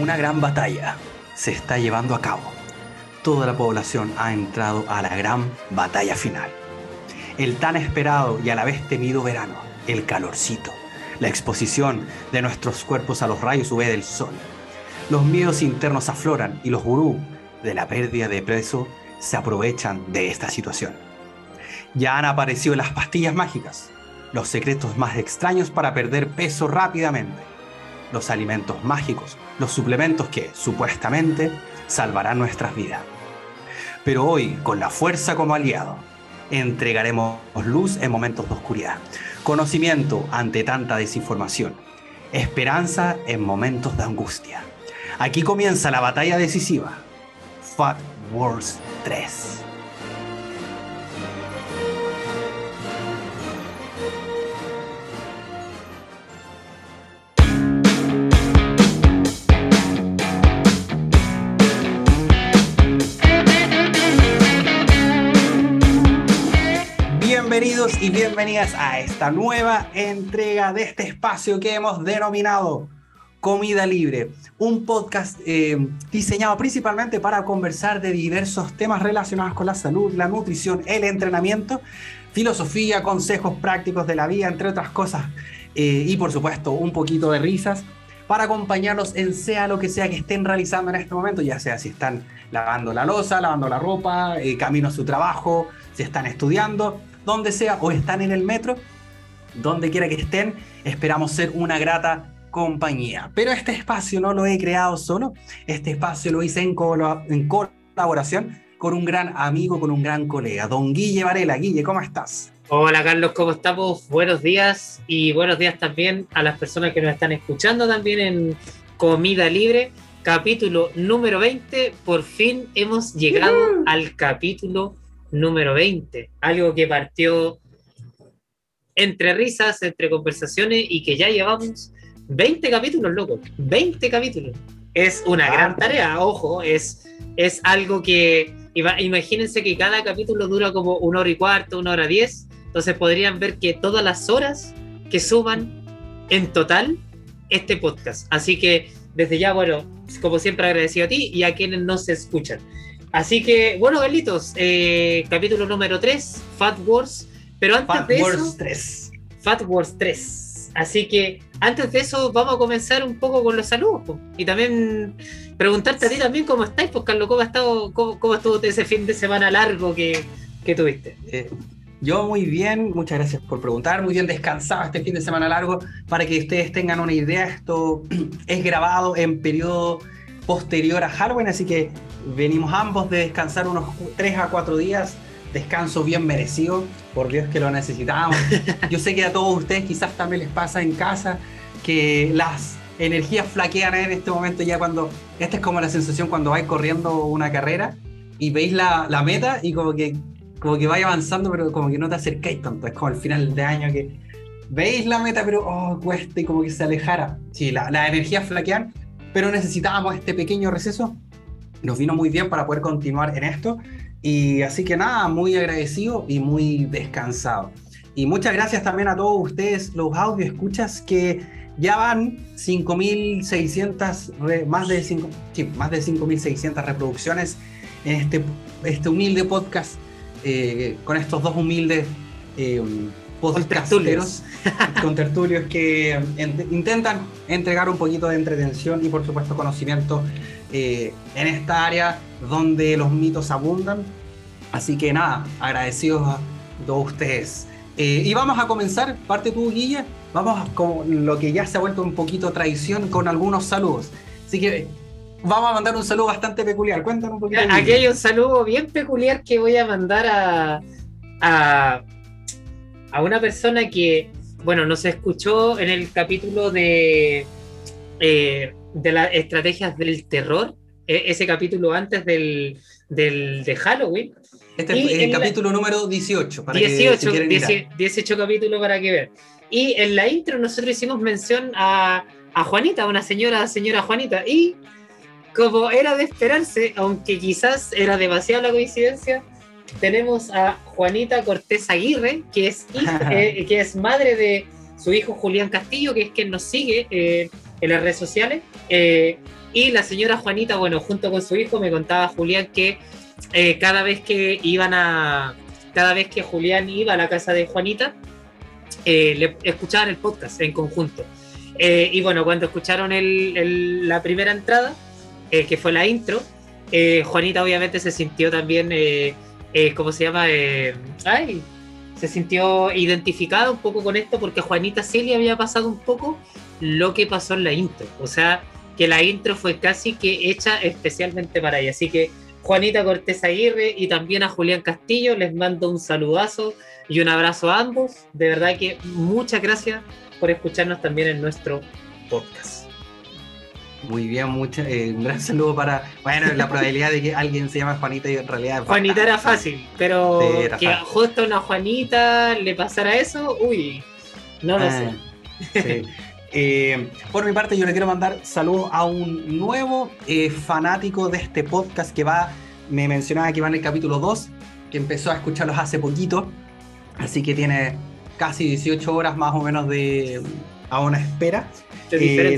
Una gran batalla se está llevando a cabo. Toda la población ha entrado a la gran batalla final. El tan esperado y a la vez temido verano, el calorcito, la exposición de nuestros cuerpos a los rayos UV del sol. Los miedos internos afloran y los gurú de la pérdida de peso se aprovechan de esta situación. Ya han aparecido las pastillas mágicas, los secretos más extraños para perder peso rápidamente, los alimentos mágicos, los suplementos que, supuestamente, salvarán nuestras vidas. Pero hoy, con la fuerza como aliado, entregaremos luz en momentos de oscuridad, conocimiento ante tanta desinformación, esperanza en momentos de angustia. Aquí comienza la batalla decisiva. Fat Wars 3. Y bienvenidas a esta nueva entrega de este espacio que hemos denominado Comida Libre, un podcast eh, diseñado principalmente para conversar de diversos temas relacionados con la salud, la nutrición, el entrenamiento, filosofía, consejos prácticos de la vida, entre otras cosas, eh, y por supuesto un poquito de risas para acompañarlos en sea lo que sea que estén realizando en este momento, ya sea si están lavando la losa, lavando la ropa, eh, camino a su trabajo, si están estudiando, donde sea, o están en el metro, donde quiera que estén, esperamos ser una grata compañía. Pero este espacio no lo he creado solo, este espacio lo hice en, en colaboración con un gran amigo, con un gran colega, don Guille Varela. Guille, ¿cómo estás? Hola Carlos, ¿cómo estamos? Buenos días y buenos días también a las personas que nos están escuchando también en Comida Libre, capítulo número 20. Por fin hemos llegado al capítulo número 20, algo que partió entre risas, entre conversaciones y que ya llevamos 20 capítulos, loco, 20 capítulos. Es una ah, gran tarea, ojo, es, es algo que, imagínense que cada capítulo dura como una hora y cuarto, una hora diez, entonces podrían ver que todas las horas que suban en total este podcast. Así que desde ya, bueno, como siempre agradecido a ti y a quienes nos escuchan. Así que, bueno, Carlitos, eh, capítulo número 3, Fat Wars. Pero antes Fat de Wars eso. 3. Fat Wars 3. Así que antes de eso, vamos a comenzar un poco con los saludos. Y también preguntarte a ti también cómo estáis, pues Carlos, ¿cómo, ha estado, cómo, estuvo ese fin de semana largo que, que tuviste? Eh, yo muy bien, muchas gracias por preguntar, muy bien descansado este fin de semana largo. Para que ustedes tengan una idea, esto es grabado en periodo posterior a Halloween, así que venimos ambos de descansar unos 3 a 4 días, descanso bien merecido, por Dios que lo necesitábamos. Yo sé que a todos ustedes quizás también les pasa en casa que las energías flaquean en este momento ya cuando, esta es como la sensación cuando vais corriendo una carrera y veis la, la meta y como que, como que vais avanzando, pero como que no te acercáis tanto, es como el final de año que veis la meta, pero oh, cuesta y como que se alejara. Sí, las la energías flaquean pero necesitábamos este pequeño receso. Nos vino muy bien para poder continuar en esto. Y así que nada, muy agradecido y muy descansado. Y muchas gracias también a todos ustedes, los audio escuchas que ya van 5.600, más de 5, sí, más de 5.600 reproducciones en este, este humilde podcast eh, con estos dos humildes eh, podcasteros con tertulios que intentan entregar un poquito de entretención y por supuesto conocimiento eh, en esta área donde los mitos abundan. Así que nada, agradecidos a todos ustedes. Eh, y vamos a comenzar, parte tú, Guilla, vamos con lo que ya se ha vuelto un poquito tradición con algunos saludos. Así que vamos a mandar un saludo bastante peculiar. Cuéntanos un poquito. Aquí hay un saludo bien peculiar que voy a mandar a, a a una persona que, bueno, nos escuchó en el capítulo de, eh, de las estrategias del terror, e, ese capítulo antes del, del de Halloween. Este es el capítulo número 18. Para 18, que, 18 capítulos para que ver. Y en la intro nosotros hicimos mención a, a Juanita, una señora, señora Juanita, y como era de esperarse, aunque quizás era demasiada la coincidencia, tenemos a Juanita Cortés Aguirre, que es, eh, que es madre de su hijo Julián Castillo, que es quien nos sigue eh, en las redes sociales. Eh, Y la señora Juanita, bueno, junto con su hijo, me contaba Julián que eh, cada vez que iban a. Cada vez que Julián iba a la casa de Juanita, eh, le escuchaban el podcast en conjunto. Eh, y bueno, cuando escucharon el, la primera entrada, que fue la intro, Juanita obviamente se sintió también, ¿cómo se llama? ay, se sintió identificada un poco con esto porque Juanita sí le había pasado un poco lo que pasó en la intro. O sea, que la intro fue casi que hecha especialmente para ella. Así que Juanita Cortés Aguirre y también a Julián Castillo les mando un saludazo y un abrazo a ambos. De verdad que muchas gracias por escucharnos también en nuestro podcast. Muy bien, mucha, eh, un gran saludo para. Bueno, la probabilidad de que alguien se llame Juanita y en realidad. Juanita era fácil, pero que justo a una Juanita le pasara eso, uy, no lo ah, sé. Eh, por mi parte, yo le quiero mandar saludos a un nuevo eh, fanático de este podcast que va, me mencionaba que va en el capítulo 2, que empezó a escucharlos hace poquito, así que tiene casi 18 horas más o menos de a una espera.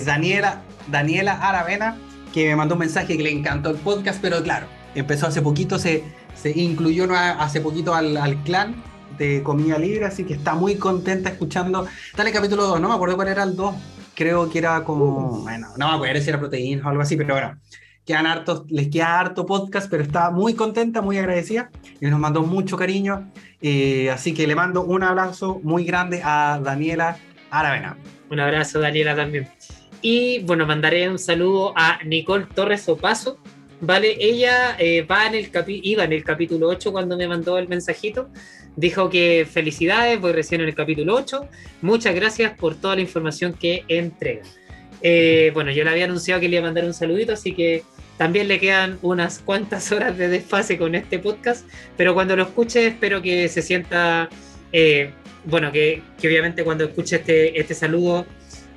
Daniela, Daniela Aravena, que me mandó un mensaje que le encantó el podcast, pero claro, empezó hace poquito, se, se incluyó hace poquito al, clan de Comida Libre, así que está muy contenta escuchando. Está en el capítulo 2, no me acuerdo cuál era el 2, creo que era como, bueno, no me acuerdo si era proteína o algo así, pero bueno, quedan hartos, les queda harto podcast, pero está muy contenta, muy agradecida y nos mandó mucho cariño. Eh, así que le mando un abrazo muy grande a Daniela Aravena. Un abrazo, Daniela, también. Y bueno, mandaré un saludo a Nicole Torres Opaso. Vale, ella eh, va en el iba en el capítulo 8 cuando me mandó el mensajito. Dijo que felicidades, voy recién en el capítulo 8. Muchas gracias por toda la información que entrega. Eh, bueno, yo le había anunciado que le iba a mandar un saludito, así que también le quedan unas cuantas horas de desfase con este podcast, pero cuando lo escuche espero que se sienta, eh, bueno, que, que, obviamente cuando escuche este, este saludo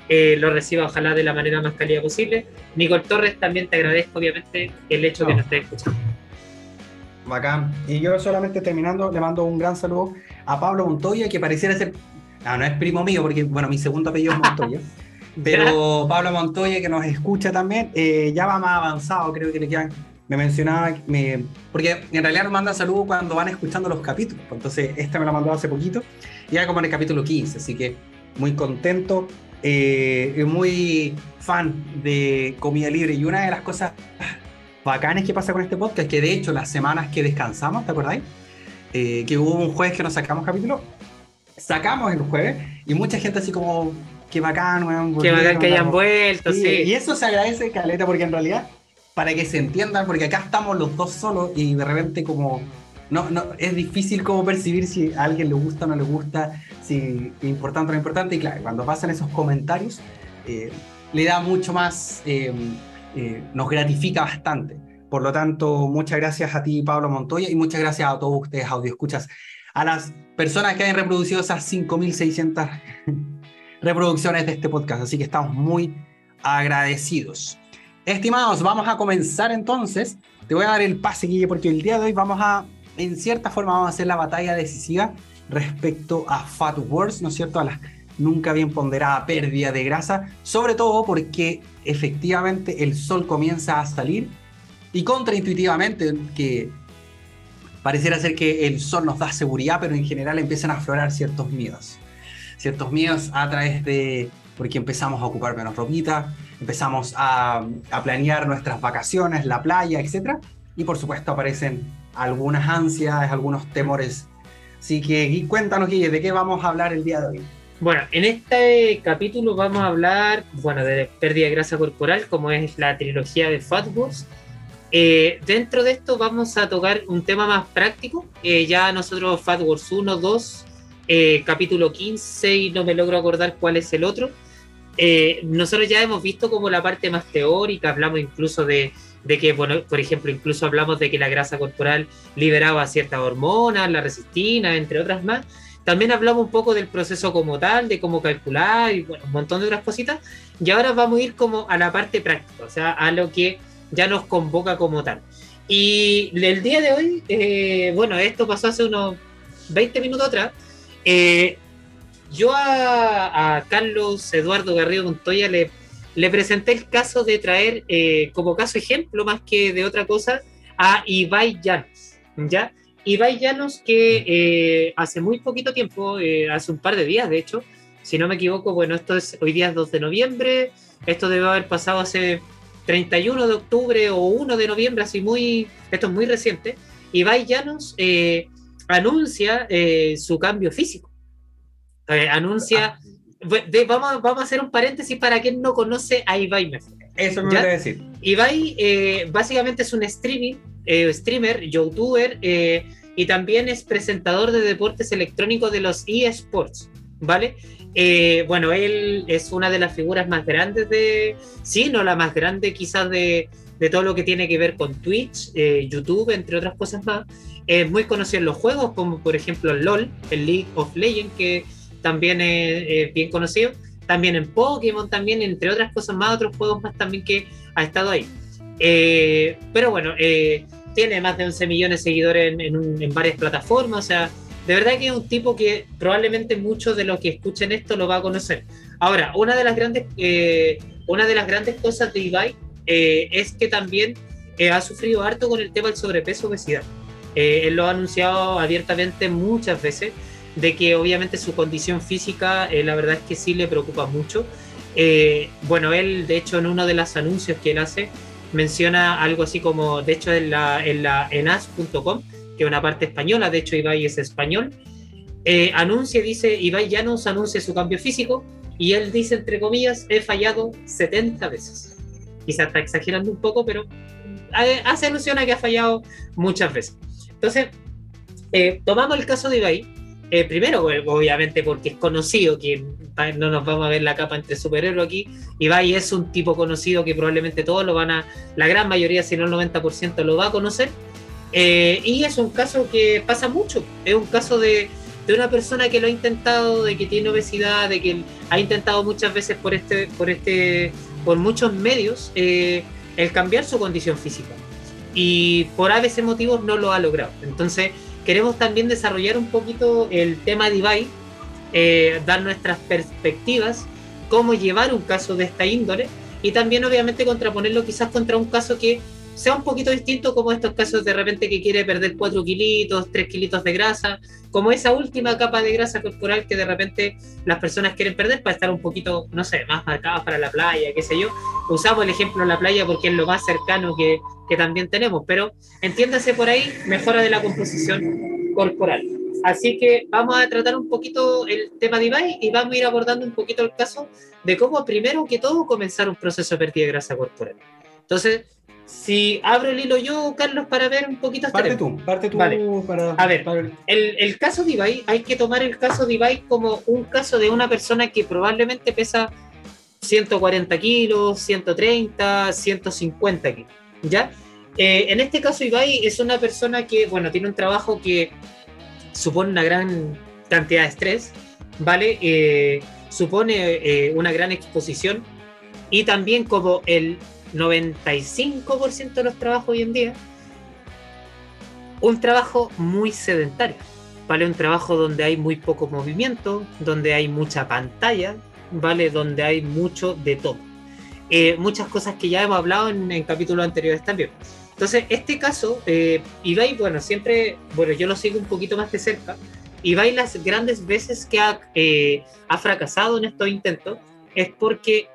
eh, lo reciba ojalá de la manera más cálida posible. Nicole Torres, también te agradezco obviamente el hecho de que nos estés escuchando. Bacán. Y yo solamente terminando, le mando un gran saludo a Pablo Montoya, que pareciera ser, no, no es primo mío, porque bueno, mi segundo apellido es Montoya. pero Pablo Montoya, que nos escucha también, eh, ya va más avanzado, creo que le quedan me mencionaba, me, porque en realidad nos manda saludos cuando van escuchando los capítulos, entonces esta me la mandó hace poquito, ya como en el capítulo 15, así que muy contento eh, muy fan de comida libre y una de las cosas bacanas que pasa con este podcast, que de hecho las semanas que descansamos, ¿te acordáis? Eh, que hubo un jueves que nos sacamos capítulo, sacamos el jueves y mucha gente así como, qué bacán, weón. Qué bacán que hayan vuelto, sí, Y eso se agradece, Caleta, porque en realidad, para que se entiendan, porque acá estamos los dos solos y de repente como no, no, es difícil como percibir si a alguien le gusta o no le gusta, si importante o no importante. Y claro, cuando pasan esos comentarios, eh, le da mucho más, eh, eh, nos gratifica bastante. Por lo tanto, muchas gracias a ti, Pablo Montoya, y muchas gracias a todos ustedes, escuchas, a las personas que han reproducido esas 5.600 reproducciones de este podcast. Así que estamos muy agradecidos. Estimados, vamos a comenzar entonces. Te voy a dar el pase, Guille, porque el día de hoy vamos a en cierta forma vamos a hacer la batalla decisiva respecto a Fat Wars, ¿no es cierto? A la nunca bien ponderada pérdida de grasa, sobre todo porque efectivamente el sol comienza a salir y contraintuitivamente que pareciera ser que el sol nos da seguridad, pero en general empiezan a aflorar ciertos miedos. Ciertos miedos a través de, porque empezamos a ocupar menos ropita, empezamos a, a planear nuestras vacaciones, la playa, etc. Y por supuesto aparecen algunas ansias, algunos temores. Así que cuéntanos, Guille, ¿de qué vamos a hablar el día de hoy? Bueno, en este capítulo vamos a hablar, bueno, de pérdida de grasa corporal, como es la trilogía de Fat Wars. Eh, dentro de esto vamos a tocar un tema más práctico. Eh, ya nosotros Fat Wars 1, 2, eh, capítulo 15 y no me logro acordar cuál es el otro. Nosotros ya hemos visto como la parte más teórica, hablamos incluso de de que, bueno, por ejemplo, incluso hablamos de que la grasa corporal liberaba ciertas hormonas, la resistina, entre otras más. También hablamos un poco del proceso como tal, de cómo calcular y bueno, un montón de otras cositas. Y ahora vamos a ir como a la parte práctica, o sea, a lo que ya nos convoca como tal. Y el día de hoy, eh, bueno, esto pasó hace unos 20 minutos atrás. Eh, yo a, Carlos Eduardo Garrido Montoya le presenté el caso de traer eh, como caso ejemplo, más que de otra cosa, a Ibai Llanos, ¿ya? Ibai Llanos que eh, hace muy poquito tiempo, eh, hace un par de días de hecho, si no me equivoco, bueno, esto es hoy día es 2 de noviembre, esto debe haber pasado hace 31 de octubre o 1 de noviembre, así muy, esto es muy reciente, Ibai Llanos anuncia su cambio físico, anuncia... Ah vamos, vamos a hacer un paréntesis para quien no conoce a Ibai Eso me voy a decir. Ibai eh, básicamente es un streaming, eh, streamer, youtuber eh, y también es presentador de deportes electrónicos de los eSports, ¿vale? bueno, él es una de las figuras más grandes de, sí, no la más grande quizás de, de todo lo que tiene que ver con Twitch, YouTube, entre otras cosas más. Es muy conocido en los juegos, como por ejemplo el LOL, el League of Legends, que también es, bien conocido. También en Pokémon, también, entre otras cosas más, otros juegos más también que ha estado ahí. Eh, pero bueno, eh, tiene más de 11 millones de seguidores en, varias plataformas. O sea, de verdad que es un tipo que probablemente muchos de los que escuchen esto lo va a conocer. Ahora, una de las grandes, eh, una de las grandes cosas de Ibai es que también ha sufrido harto con el tema del sobrepeso obesidad. él lo ha anunciado abiertamente muchas veces de que obviamente su condición física, eh, la verdad es que sí le preocupa mucho. Eh, bueno, él, de hecho, en uno de los anuncios que él hace, menciona algo así como, de hecho, en la, en la enas.com, que es una parte española, de hecho, Ibai es español, eh, anuncia, dice, Ibai ya nos anuncia su cambio físico, y él dice, entre comillas, he fallado 70 veces. Quizá está exagerando un poco, pero hace alusión a que ha fallado muchas veces. Entonces, tomamos el caso de Ibai, eh, primero, obviamente, porque es conocido, que no nos vamos a ver la capa entre superhéroes aquí. Ibai es un tipo conocido que probablemente todos lo van a, la gran mayoría, si no el 90%, lo va a conocer. Eh, y es un caso que pasa mucho. Es un caso de, de, una persona que lo ha intentado, de que tiene obesidad, de que ha intentado muchas veces por este, por este, por muchos medios, eh, el cambiar su condición física. Y por a veces motivos no lo ha logrado. Entonces, queremos también desarrollar un poquito el tema de Ibai, eh, dar nuestras perspectivas, cómo llevar un caso de esta índole y también obviamente contraponerlo quizás contra un caso que sea un poquito distinto como estos casos de repente que quiere perder 4 kilitos, 3 kilitos de grasa, como esa última capa de grasa corporal que de repente las personas quieren perder para estar un poquito, no sé, más marcadas para la playa, qué sé yo. Usamos el ejemplo de la playa porque es lo más cercano que, que también tenemos, pero entiéndase por ahí, mejora de la composición corporal. Así que vamos a tratar un poquito el tema de Ibai y vamos a ir abordando un poquito el caso de cómo primero que todo comenzar un proceso de pérdida de grasa corporal. Entonces, si abro el hilo yo, Carlos, para ver un poquito... Este parte tú, parte tú para... A ver, El, el, caso de Ibai, hay que tomar el caso de Ibai como un caso de una persona que probablemente pesa 140 kilos, 130, 150 kilos, ¿ya? Eh, en este caso, Ibai es una persona que, bueno, tiene un trabajo que supone una gran cantidad de estrés, ¿vale? Eh, supone eh, una gran exposición y también como el 95% de los trabajos hoy en día, un trabajo muy sedentario, ¿vale? Un trabajo donde hay muy poco movimiento, donde hay mucha pantalla, ¿vale? Donde hay mucho de todo. Eh, muchas cosas que ya hemos hablado en, capítulos anteriores también. Entonces, este caso, eh, Ibai, bueno, siempre, bueno, yo lo sigo un poquito más de cerca. Ibai las grandes veces que ha, eh, ha fracasado en estos intentos es porque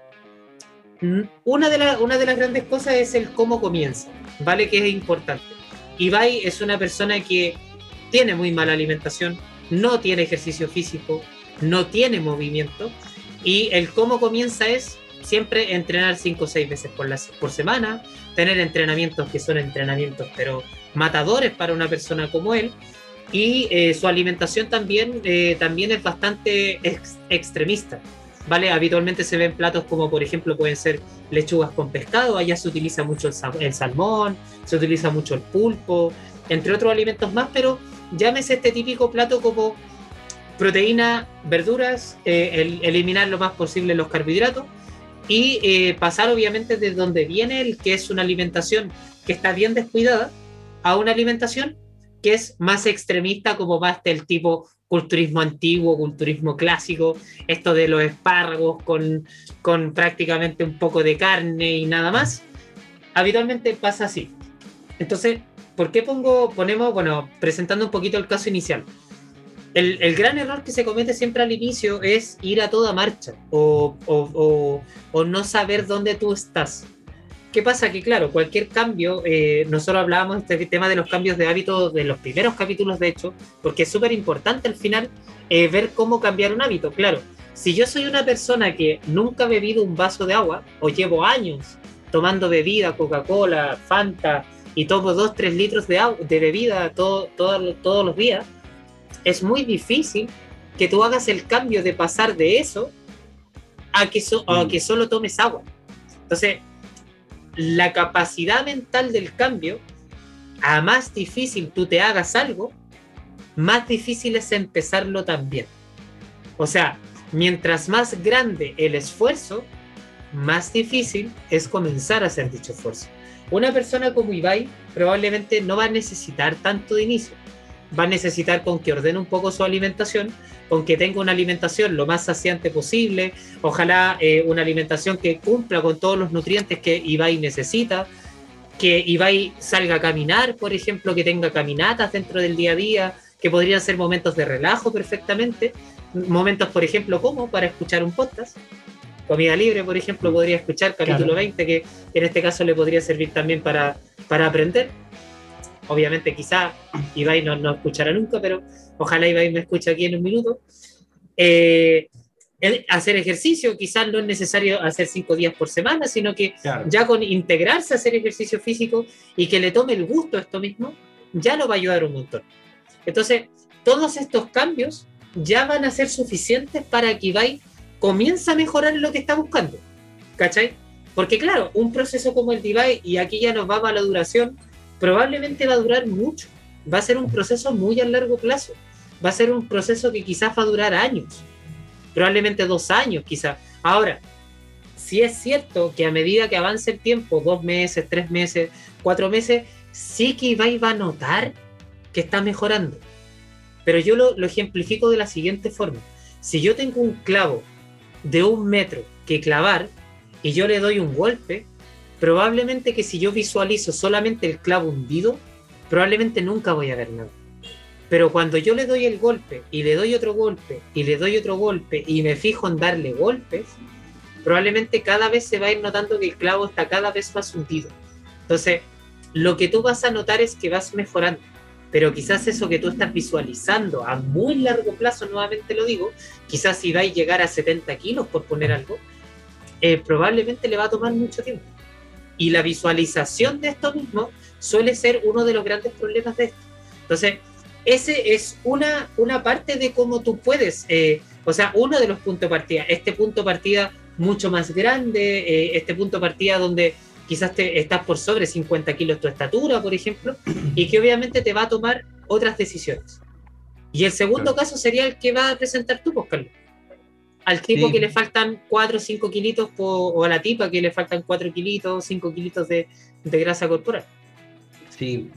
una de, una de las grandes cosas es el cómo comienza, ¿vale? Que es importante. Ibai es una persona que tiene muy mala alimentación, no tiene ejercicio físico, no tiene movimiento y el cómo comienza es siempre entrenar 5 o 6 veces por, la, por semana, tener entrenamientos que son entrenamientos pero matadores para una persona como él y eh, su alimentación también, eh, también es bastante extremista. ¿Vale? Habitualmente se ven platos como, por ejemplo, pueden ser lechugas con pescado, allá se utiliza mucho el, salmón, se utiliza mucho el pulpo, entre otros alimentos más, pero llámese este típico plato como proteína, verduras, eh, eliminar lo más posible los carbohidratos y eh, pasar obviamente de donde viene el que es una alimentación que está bien descuidada a una alimentación que es más extremista, como más del tipo culturismo antiguo, culturismo clásico, esto de los espárragos con, con prácticamente un poco de carne y nada más, habitualmente pasa así. Entonces, ¿por qué pongo, ponemos, bueno, presentando un poquito el caso inicial? El, el gran error que se comete siempre al inicio es ir a toda marcha o, o, o, o no saber dónde tú estás. ¿Qué pasa? Que claro, cualquier cambio, eh, nosotros hablábamos de este tema de los cambios de hábito de los primeros capítulos, de hecho, porque es súper importante al final eh, ver cómo cambiar un hábito. Claro, si yo soy una persona que nunca ha bebido un vaso de agua o llevo años tomando bebida, Coca-Cola, Fanta y tomo 2, 3 litros de, agua, de bebida todo, todo, todos los días, es muy difícil que tú hagas el cambio de pasar de eso a que, so, a que solo tomes agua. Entonces, la capacidad mental del cambio, a más difícil tú te hagas algo, más difícil es empezarlo también. O sea, mientras más grande el esfuerzo, más difícil es comenzar a hacer dicho esfuerzo. Una persona como Ibai probablemente no va a necesitar tanto de inicio. Va a necesitar con que ordene un poco su alimentación, con que tenga una alimentación lo más saciante posible, ojalá eh, una alimentación que cumpla con todos los nutrientes que Ibai necesita, que Ibai salga a caminar, por ejemplo, que tenga caminatas dentro del día a día, que podrían ser momentos de relajo perfectamente, momentos, por ejemplo, como para escuchar un podcast. Comida libre, por ejemplo, podría escuchar capítulo claro. 20, que en este caso le podría servir también para, para aprender. Obviamente, quizá Ibai no, no escuchará nunca, pero ojalá Ibai me escuche aquí en un minuto. Eh, hacer ejercicio, quizás no es necesario hacer cinco días por semana, sino que claro. ya con integrarse a hacer ejercicio físico y que le tome el gusto a esto mismo, ya lo va a ayudar un montón. Entonces, todos estos cambios ya van a ser suficientes para que Ibai comience a mejorar lo que está buscando. ¿Cachai? Porque claro, un proceso como el de Ibai, y aquí ya nos vamos a la duración, probablemente va a durar mucho. Va a ser un proceso muy a largo plazo. Va a ser un proceso que quizás va a durar años. Probablemente dos años, quizás. Ahora, si es cierto que a medida que avance el tiempo, dos meses, tres meses, cuatro meses, sí que Ibai va a notar que está mejorando. Pero yo lo, lo ejemplifico de la siguiente forma. Si yo tengo un clavo de un metro que clavar y yo le doy un golpe, probablemente que si yo visualizo solamente el clavo hundido, probablemente nunca voy a ver nada. Pero cuando yo le doy el golpe y le doy otro golpe y le doy otro golpe y me fijo en darle golpes, probablemente cada vez se va a ir notando que el clavo está cada vez más hundido. Entonces, lo que tú vas a notar es que vas mejorando. Pero quizás eso que tú estás visualizando a muy largo plazo, nuevamente lo digo, quizás si va a llegar a 70 kilos por poner algo, eh, probablemente le va a tomar mucho tiempo. Y la visualización de esto mismo suele ser uno de los grandes problemas de esto. Entonces, ese es una, una parte de cómo tú puedes, eh, o sea, uno de los puntos de partida, este punto de partida mucho más grande, eh, este punto de partida donde quizás te estás por sobre 50 kilos tu estatura, por ejemplo, y que obviamente te va a tomar otras decisiones. Y el segundo claro. caso sería el que va a presentar tú, pues, Carlos. Al tipo sí. que le faltan 4 o 5 kilitos, o a la tipa que le faltan 4 kilitos, 5 kilitos de, de grasa corporal. Sí,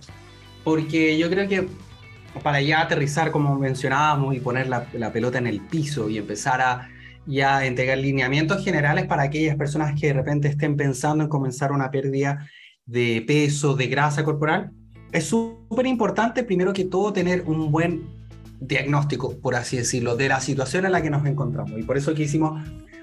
porque yo creo que para ya aterrizar, como mencionábamos, y poner la, la pelota en el piso y empezar a ya entregar lineamientos generales para aquellas personas que de repente estén pensando en comenzar una pérdida de peso, de grasa corporal, es súper importante, primero que todo, tener un buen diagnóstico, por así decirlo, de la situación en la que nos encontramos. Y por eso quisimos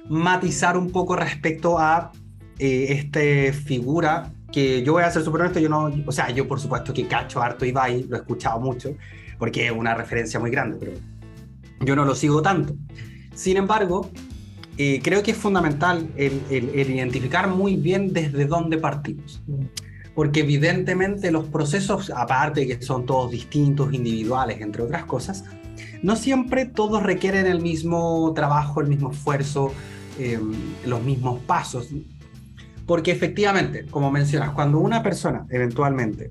matizar un poco respecto a eh, esta figura que yo voy a ser súper honesto, yo no, o sea, yo por supuesto que cacho harto Ibai, lo he escuchado mucho, porque es una referencia muy grande, pero yo no lo sigo tanto. Sin embargo, eh, creo que es fundamental el, identificar muy bien desde dónde partimos. Porque evidentemente los procesos, aparte que son todos distintos, individuales, entre otras cosas, no siempre todos requieren el mismo trabajo, el mismo esfuerzo, eh, los mismos pasos. Porque efectivamente, como mencionas, cuando una persona eventualmente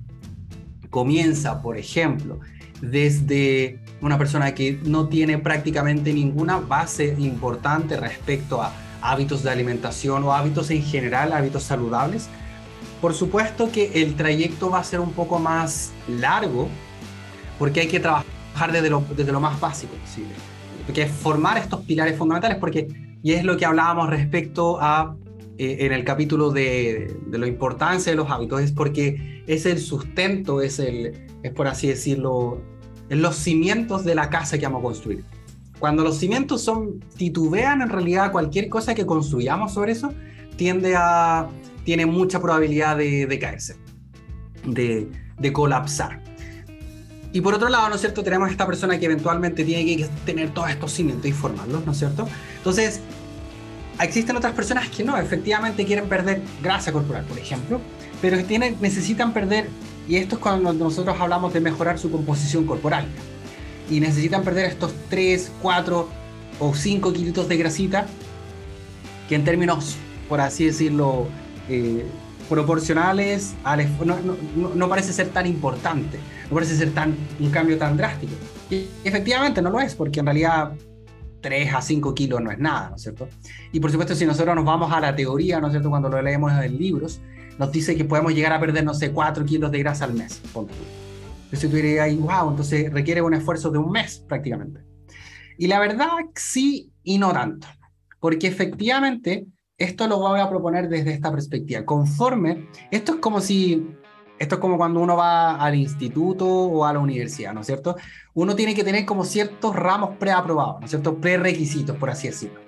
comienza, por ejemplo, desde una persona que no tiene prácticamente ninguna base importante respecto a hábitos de alimentación o hábitos en general, hábitos saludables, por supuesto que el trayecto va a ser un poco más largo porque hay que trabajar desde lo, desde lo más básico posible, que es formar estos pilares fundamentales, porque, y es lo que hablábamos respecto a eh, en el capítulo de, de la importancia de los hábitos, es porque es el sustento, es, el, es por así decirlo, es los cimientos de la casa que vamos a construir. Cuando los cimientos son titubean, en realidad cualquier cosa que construyamos sobre eso tiende a tiene mucha probabilidad de, de caerse, de, de colapsar. Y por otro lado, ¿no es cierto? Tenemos esta persona que eventualmente tiene que tener todos estos cimientos y formarlos, ¿no es cierto? Entonces, existen otras personas que no, efectivamente quieren perder grasa corporal, por ejemplo, pero que tienen, necesitan perder, y esto es cuando nosotros hablamos de mejorar su composición corporal, y necesitan perder estos 3, 4 o 5 kilitos de grasita, que en términos, por así decirlo, eh, proporcionales, al, no, no, parece ser tan importante, no parece ser tan, un cambio tan drástico. Y efectivamente no lo es, porque en realidad 3 a 5 kilos no es nada, ¿no es cierto? Y por supuesto, si nosotros nos vamos a la teoría, ¿no es cierto? Cuando lo leemos en libros, nos dice que podemos llegar a perder, no sé, 4 kilos de grasa al mes. Dirías, ahí, wow, entonces requiere un esfuerzo de un mes prácticamente. Y la verdad, sí y no tanto. Porque efectivamente, esto lo voy a proponer desde esta perspectiva. Conforme, esto es como si esto es como cuando uno va al instituto o a la universidad, ¿no es cierto? Uno tiene que tener como ciertos ramos preaprobados, ¿no es cierto? Prerequisitos, por así decirlo.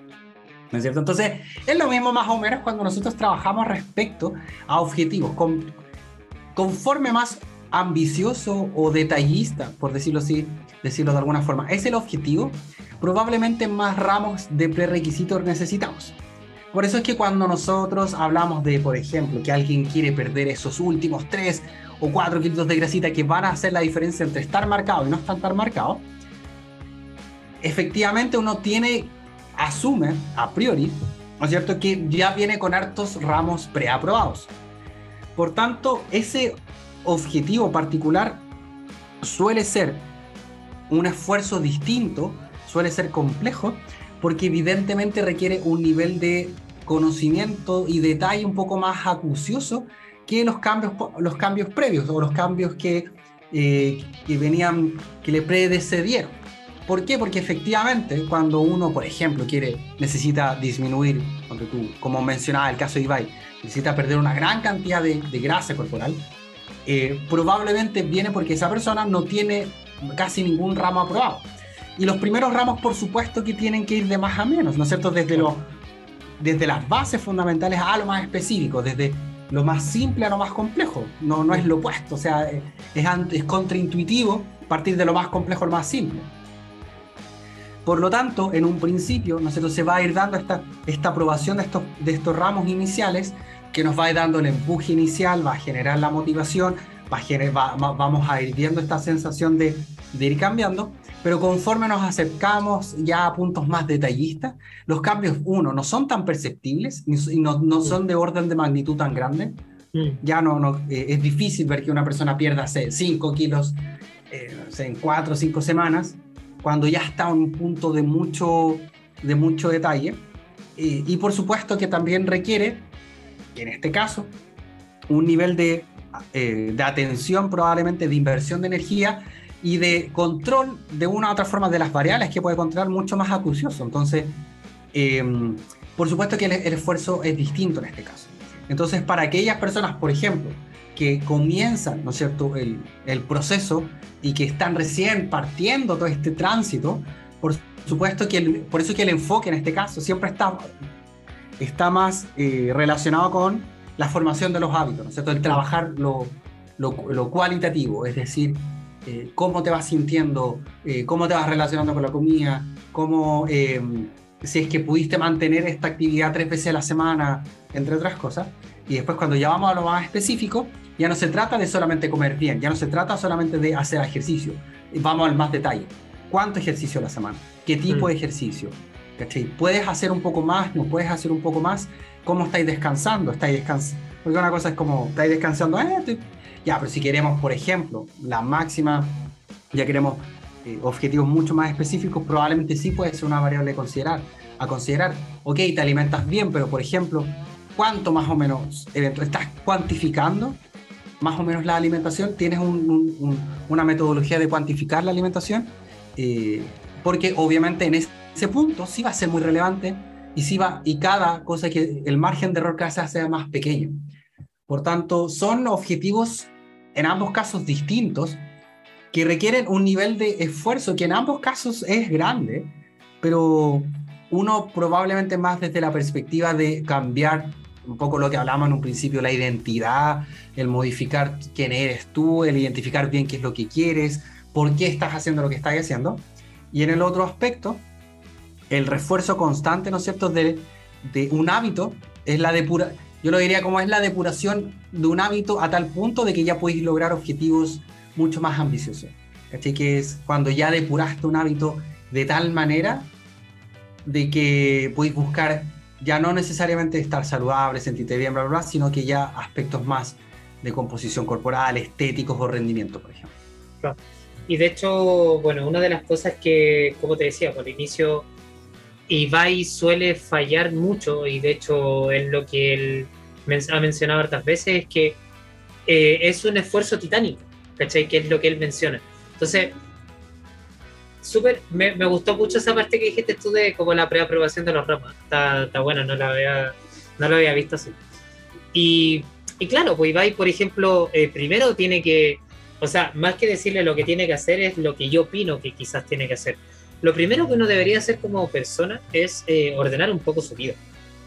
¿No es cierto? Entonces, es lo mismo más o menos cuando nosotros trabajamos respecto a objetivos. Con, conforme más ambicioso o detallista, por decirlo así, decirlo de alguna forma, es el objetivo, probablemente más ramos de prerequisitos necesitamos. Por eso es que cuando nosotros hablamos de, por ejemplo, que alguien quiere perder esos últimos 3 o 4 kilos de grasita que van a hacer la diferencia entre estar marcado y no estar marcado, efectivamente uno tiene, asume a priori, ¿no es cierto?, que ya viene con hartos ramos preaprobados. Por tanto, ese objetivo particular suele ser un esfuerzo distinto, suele ser complejo, porque evidentemente requiere un nivel de conocimiento y detalle un poco más acucioso que los cambios, los cambios previos o los cambios que, eh, que venían, que le predecedieron. ¿Por qué? Porque efectivamente cuando uno, por ejemplo, quiere, necesita disminuir, tú, como mencionaba el caso de Ibai, necesita perder una gran cantidad de, de grasa corporal, eh, probablemente viene porque esa persona no tiene casi ningún ramo aprobado. Y los primeros ramos, por supuesto, que tienen que ir de más a menos, ¿no es cierto? Desde, lo, desde las bases fundamentales a lo más específico, desde lo más simple a lo más complejo. No, no es lo opuesto, o sea, es, es contraintuitivo partir de lo más complejo a lo más simple. Por lo tanto, en un principio, ¿no es cierto? Se va a ir dando esta, esta aprobación de estos, de estos ramos iniciales que nos va a ir dando el empuje inicial, va a generar la motivación, va va, vamos a ir viendo esta sensación de, de ir cambiando pero conforme nos acercamos ya a puntos más detallistas, los cambios, uno, no son tan perceptibles y no, no son de orden de magnitud tan grande. Ya no, no eh, es difícil ver que una persona pierda 5 kilos eh, en 4 o 5 semanas, cuando ya está en un punto de mucho, de mucho detalle. Eh, y por supuesto que también requiere, en este caso, un nivel de, eh, de atención, probablemente de inversión de energía y de control de una u otra forma de las variables que puede controlar mucho más acucioso. Entonces, em, por supuesto que el, esfuerzo es distinto en este caso. Entonces, para aquellas personas, por ejemplo, que comienzan, ¿no es cierto?, el, el proceso y que están recién partiendo todo este tránsito, por supuesto que el, por eso que el enfoque en este caso siempre está, está más eh, relacionado con la formación de los hábitos, ¿no es cierto?, el trabajar lo, lo, lo cualitativo, es decir, eh, cómo te vas sintiendo, eh, cómo te vas relacionando con la comida, cómo, eh, si es que pudiste mantener esta actividad tres veces a la semana, entre otras cosas. Y después cuando ya vamos a lo más específico, ya no se trata de solamente comer bien, ya no se trata solamente de hacer ejercicio, vamos al más detalle. ¿Cuánto ejercicio a la semana? ¿Qué tipo de mm. ejercicio? ¿Cachai? ¿Puedes hacer un poco más? ¿No puedes hacer un poco más? ¿Cómo estáis descansando? ¿Estáis descansando? Porque una cosa es como, estáis descansando, eh, ya, pero si queremos, por ejemplo, la máxima, ya queremos eh, objetivos mucho más específicos, probablemente sí puede ser una variable a considerar. A considerar, ok, te alimentas bien, pero por ejemplo, ¿cuánto más o menos estás cuantificando más o menos la alimentación? ¿Tienes una metodología de cuantificar la alimentación? Eh, porque obviamente en ese punto sí va a ser muy relevante y, sí va, cada cosa que el margen de error que hace sea más pequeño. Por tanto, son objetivos en ambos casos distintos que requieren un nivel de esfuerzo que en ambos casos es grande, pero uno probablemente más desde la perspectiva de cambiar un poco lo que hablamos en un principio, la identidad, el modificar quién eres tú, el identificar bien qué es lo que quieres, por qué estás haciendo lo que estás haciendo. Y en el otro aspecto, el refuerzo constante, ¿no es cierto?, de, un hábito, es la depura, yo lo diría como es la depuración de un hábito a tal punto de que ya puedes lograr objetivos mucho más ambiciosos. ¿Cachai? Que es cuando ya depuraste un hábito de tal manera de que podéis buscar ya no necesariamente estar saludable, sentirte bien, bla, bla, bla, sino que ya aspectos más de composición corporal, estéticos o rendimiento, por ejemplo. Y de hecho, bueno, una de las cosas que, como te decía, por inicio, Ibai suele fallar mucho, y de hecho es lo que él ha mencionado hartas veces, es que eh, es un esfuerzo titánico, ¿cachai? Que es lo que él menciona. Entonces, súper, me, me, gustó mucho esa parte que dijiste tú de como la preaprobación de los ramos. Está, está bueno, no, la había, no lo había visto así. Y, y claro, pues Ibai, por ejemplo, eh, primero tiene que, o sea, más que decirle lo que tiene que hacer es lo que yo opino que quizás tiene que hacer. Lo primero que uno debería hacer como persona es eh, ordenar un poco su vida,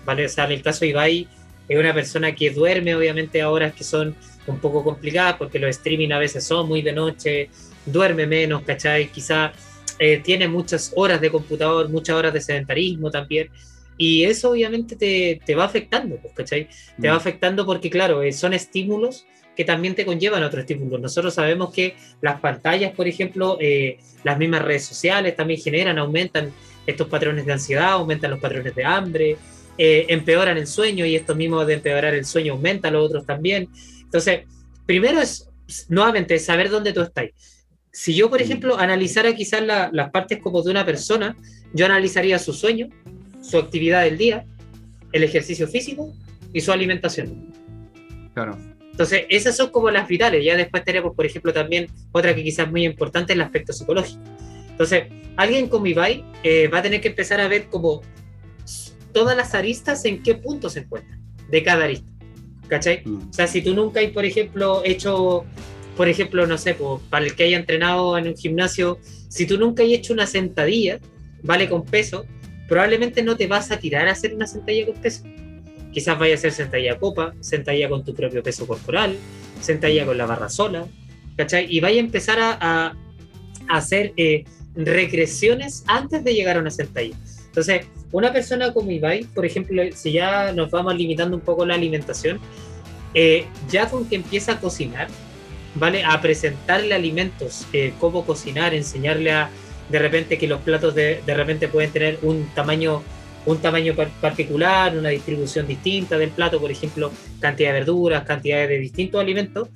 ¿vale? O sea, en el caso de Ibai, es una persona que duerme obviamente a horas que son un poco complicadas porque los streaming a veces son muy de noche, duerme menos, ¿cachai? Quizás eh, tiene muchas horas de computador, muchas horas de sedentarismo también. Y eso obviamente te, te va afectando, pues, ¿cachai? Te va mm. afectando porque, claro, eh, son estímulos que también te conllevan otros estímulos. Nosotros sabemos que las pantallas, por ejemplo, eh, las mismas redes sociales también generan, aumentan estos patrones de ansiedad, aumentan los patrones de hambre, empeoran el sueño y esto mismo de empeorar el sueño aumenta los otros también. Entonces, primero es, nuevamente, saber dónde tú estás si yo, por ejemplo, analizara quizás las partes como de una persona, yo analizaría su sueño, su actividad del día, el ejercicio físico y su alimentación. Claro. Entonces, esas son como las vitales. Ya después tenemos, por ejemplo, también otra que quizás es muy importante, el aspecto psicológico. Entonces, alguien como Ibai eh, va a tener que empezar a ver como todas las aristas en qué punto se encuentran de cada arista. ¿Cachai? Mm. O sea, si tú nunca hay, por ejemplo, hecho por ejemplo, no sé, para el que haya entrenado en un gimnasio, si tú nunca has hecho una sentadilla, vale con peso, probablemente no te vas a tirar a hacer una sentadilla con peso. Quizás vaya a hacer sentadilla copa, sentadilla con tu propio peso corporal, sentadilla con la barra sola, ¿cachai? Y vaya a empezar a, hacer eh, regresiones antes de llegar a una sentadilla. Entonces, una persona como Ibai, por ejemplo, si ya nos vamos limitando un poco la alimentación, eh, ya con que empieza a cocinar, ¿vale? A presentarle alimentos, eh, cómo cocinar, enseñarle a de repente que los platos de, de repente pueden tener un tamaño un tamaño particular, una distribución distinta del plato, por ejemplo, cantidad de verduras, cantidades de distintos alimentos,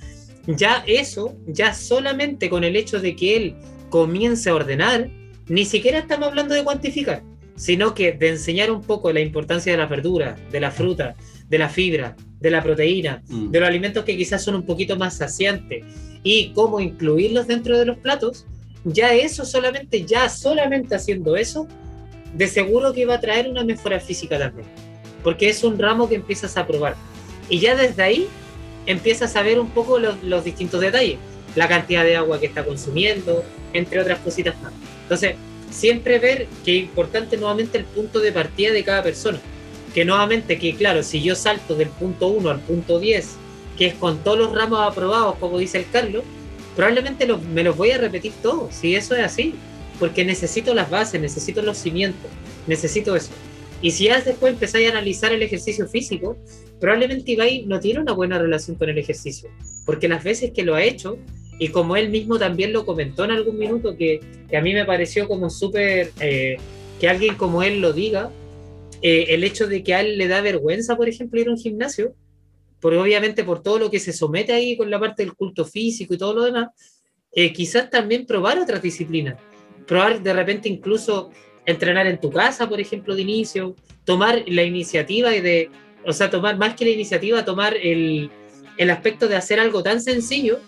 ya eso, ya solamente con el hecho de que él comience a ordenar, ni siquiera estamos hablando de cuantificar, sino que de enseñar un poco la importancia de las verduras, de la fruta, de la fibra, de la proteína, mm. de los alimentos que quizás son un poquito más saciantes y cómo incluirlos dentro de los platos, ya eso solamente, ya solamente haciendo eso, de seguro que va a traer una mejora física también, porque es un ramo que empiezas a probar. Y ya desde ahí empiezas a ver un poco los, los distintos detalles, la cantidad de agua que está consumiendo, entre otras cositas más. Entonces, siempre ver que es importante nuevamente el punto de partida de cada persona que nuevamente, que claro, si yo salto del punto 1 al punto 10, que es con todos los ramos aprobados, como dice el Carlos, probablemente me los voy a repetir todos, si eso es así, porque necesito las bases, necesito los cimientos, necesito eso. Y si ya después empezáis a analizar el ejercicio físico, probablemente Ibai no tiene una buena relación con el ejercicio, porque las veces que lo ha hecho, y como él mismo también lo comentó en algún minuto, que, que a mí me pareció como súper, eh, que alguien como él lo diga, eh, el hecho de que a él le da vergüenza, por ejemplo, ir a un gimnasio, porque obviamente por todo lo que se somete ahí con la parte del culto físico y todo lo demás, eh, quizás también probar otras disciplinas, probar de repente incluso entrenar en tu casa, por ejemplo, de inicio, tomar la iniciativa y de, o sea, tomar más que la iniciativa, tomar el, el aspecto de hacer algo tan sencillo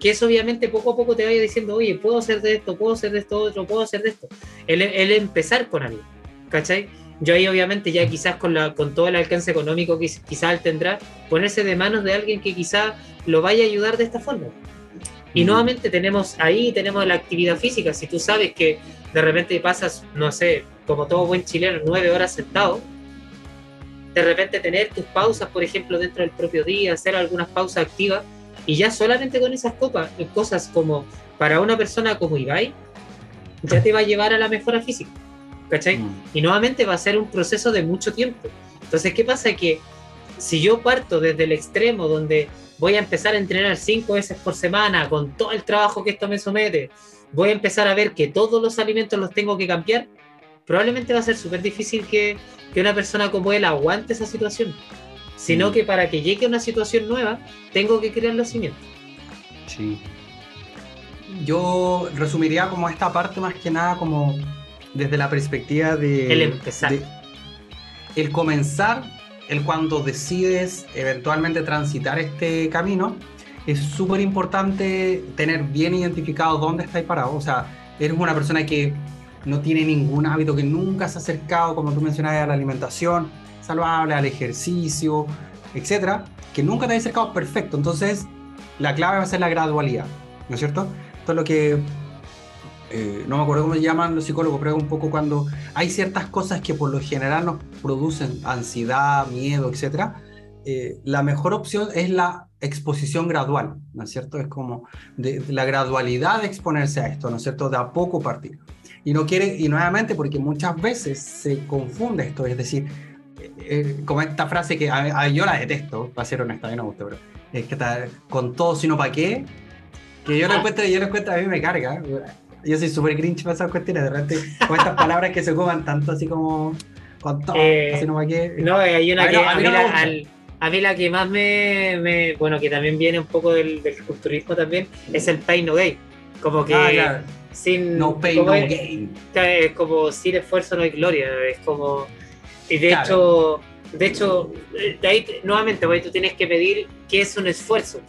que eso obviamente poco a poco te vaya diciendo, oye, puedo hacer de esto, puedo hacer de esto otro, puedo hacer de esto. El, el empezar con algo, ¿cachai? Yo ahí obviamente ya quizás con, la, con todo el alcance económico que quizás él tendrá, ponerse de manos de alguien que quizás lo vaya a ayudar de esta forma. Y nuevamente tenemos ahí, tenemos la actividad física. Si tú sabes que de repente pasas, no sé, como todo buen chileno, nueve horas sentado, de repente tener tus pausas, por ejemplo, dentro del propio día, hacer algunas pausas activas, y ya solamente con esas copas, cosas como para una persona como Ibai, ya te va a llevar a la mejora física. ¿Cachai? Mm. Y nuevamente va a ser un proceso de mucho tiempo. Entonces, ¿qué pasa? Que si yo parto desde el extremo donde voy a empezar a entrenar cinco veces por semana con todo el trabajo que esto me somete, voy a empezar a ver que todos los alimentos los tengo que cambiar, probablemente va a ser súper difícil que, que, una persona como él aguante esa situación. Sino mm. que para que llegue a una situación nueva, tengo que crear los cimientos. Sí. Yo resumiría como esta parte más que nada como desde la perspectiva de... El empezar. el comenzar el cuando decides eventualmente transitar este camino, es súper importante tener bien identificado dónde estáis parado. O sea, eres una persona que no tiene ningún hábito, que nunca se ha acercado, como tú mencionabas, a la alimentación saludable, al ejercicio, etcétera, que nunca te ha acercado perfecto. Entonces, la clave va a ser la gradualidad, ¿no es cierto? Esto es lo que eh, no me acuerdo cómo se llaman los psicólogos, pero es un poco cuando hay ciertas cosas que por lo general nos producen ansiedad, miedo, etc. Eh, la mejor opción es la exposición gradual, ¿no es cierto? Es como de, la gradualidad de exponerse a esto, ¿no es cierto? De a poco partir. Y no quiere, y nuevamente porque muchas veces se confunde esto, es decir, eh, como esta frase que yo la detesto, para ser honesta, a mí no me gusta, pero es que está con todo sino para qué, que yo lo encuentro, yo lo encuentro, a mí me carga yo soy súper grinch para esas cuestiones, de repente, con estas palabras que se ocupan tanto así como con todo, eh, así no que. No, hay una que a mí, la, que más me, bueno, que también viene un poco del, culturismo también, es el pain no gain. Como que ah, sin no pain no gain. Es como sin esfuerzo no hay gloria, es como y de hecho, de hecho, de ahí nuevamente, pues, tú tienes que pedir qué es un esfuerzo.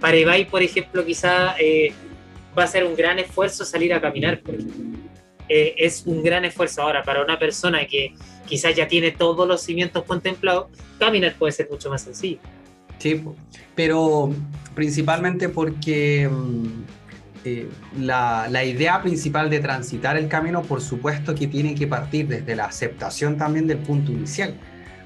Para Ibai, por ejemplo, quizá eh, va a ser un gran esfuerzo salir a caminar. Eh, es un gran esfuerzo ahora para una persona que quizás ya tiene todos los cimientos contemplados, caminar puede ser mucho más sencillo. Sí, pero principalmente porque mm, eh, la, la, idea principal de transitar el camino, por supuesto que tiene que partir desde la aceptación también del punto inicial.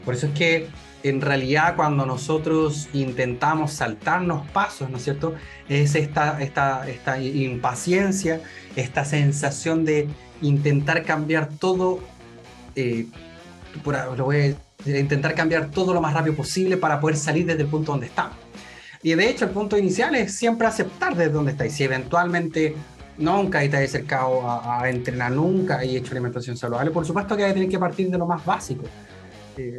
Por eso es que en realidad cuando nosotros intentamos saltarnos pasos, ¿no es cierto? Es esta, esta, esta impaciencia, esta sensación de intentar cambiar todo, eh, lo voy a intentar cambiar todo lo más rápido posible para poder salir desde el punto donde estamos. Y de hecho el punto inicial es siempre aceptar desde donde estáis. Si eventualmente nunca te has acercado a, entrenar, nunca y hecho alimentación saludable, por supuesto que hay que tener que partir de lo más básico. Eh,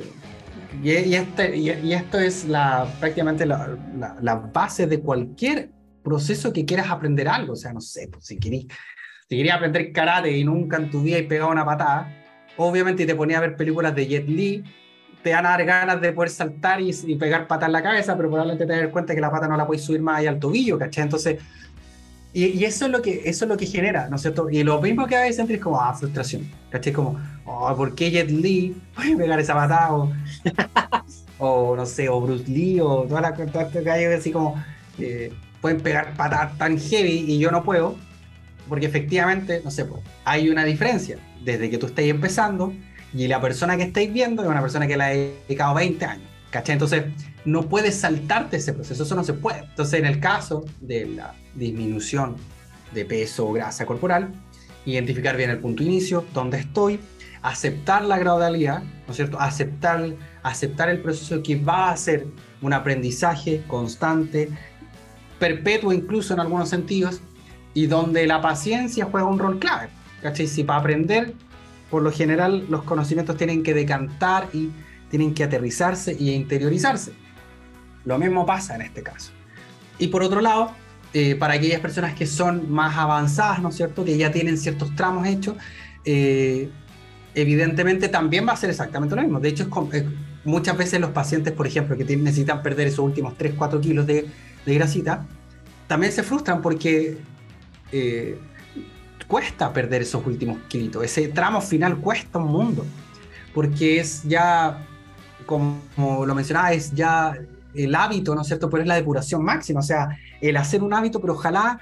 y, este, y, esto es la, prácticamente la, la, base de cualquier proceso que quieras aprender algo. O sea, no sé, pues, si querías si aprender karate y nunca en tu vida y pegado una patada, obviamente te ponía a ver películas de Jet Li, te van a dar ganas de poder saltar y, pegar patas en la cabeza, pero probablemente te das cuenta que la pata no la puedes subir más allá al tobillo, ¿cachai? Entonces, y, eso, es lo que, eso es lo que genera, ¿no es cierto? Y lo mismo que a veces es como, ah, frustración, ¿cachai? Como, oh, ¿por qué Jet Li puede pegar esa patada? O, no sé, o Bruce Lee, o todas las cosas que hay así como, eh, pueden pegar patadas tan heavy y yo no puedo, porque efectivamente, no sé, pues, hay una diferencia desde que tú estés empezando y la persona que estáis viendo es una persona que la ha dedicado 20 años, ¿cachai? Entonces, no puedes saltarte ese proceso, eso no se puede. Entonces, en el caso de la disminución de peso o grasa corporal, identificar bien el punto inicio, dónde estoy, aceptar la gradualidad, ¿no es cierto? Aceptar, aceptar el proceso que va a ser un aprendizaje constante, perpetuo incluso en algunos sentidos, y donde la paciencia juega un rol clave. ¿Cachai? Si para aprender, por lo general, los conocimientos tienen que decantar y tienen que aterrizarse y interiorizarse. Lo mismo pasa en este caso. Y por otro lado, eh, para aquellas personas que son más avanzadas, ¿no es cierto? Que ya tienen ciertos tramos hechos, eh, evidentemente también va a ser exactamente lo mismo. De hecho, es, muchas veces los pacientes, por ejemplo, que necesitan perder esos últimos 3, 4 kilos de, de grasita, también se frustran porque eh, cuesta perder esos últimos kilitos. Ese tramo final cuesta un mundo, porque es ya, como, lo mencionaba, es ya el hábito, ¿no es cierto? Pero es la depuración máxima, o sea, el hacer un hábito, pero ojalá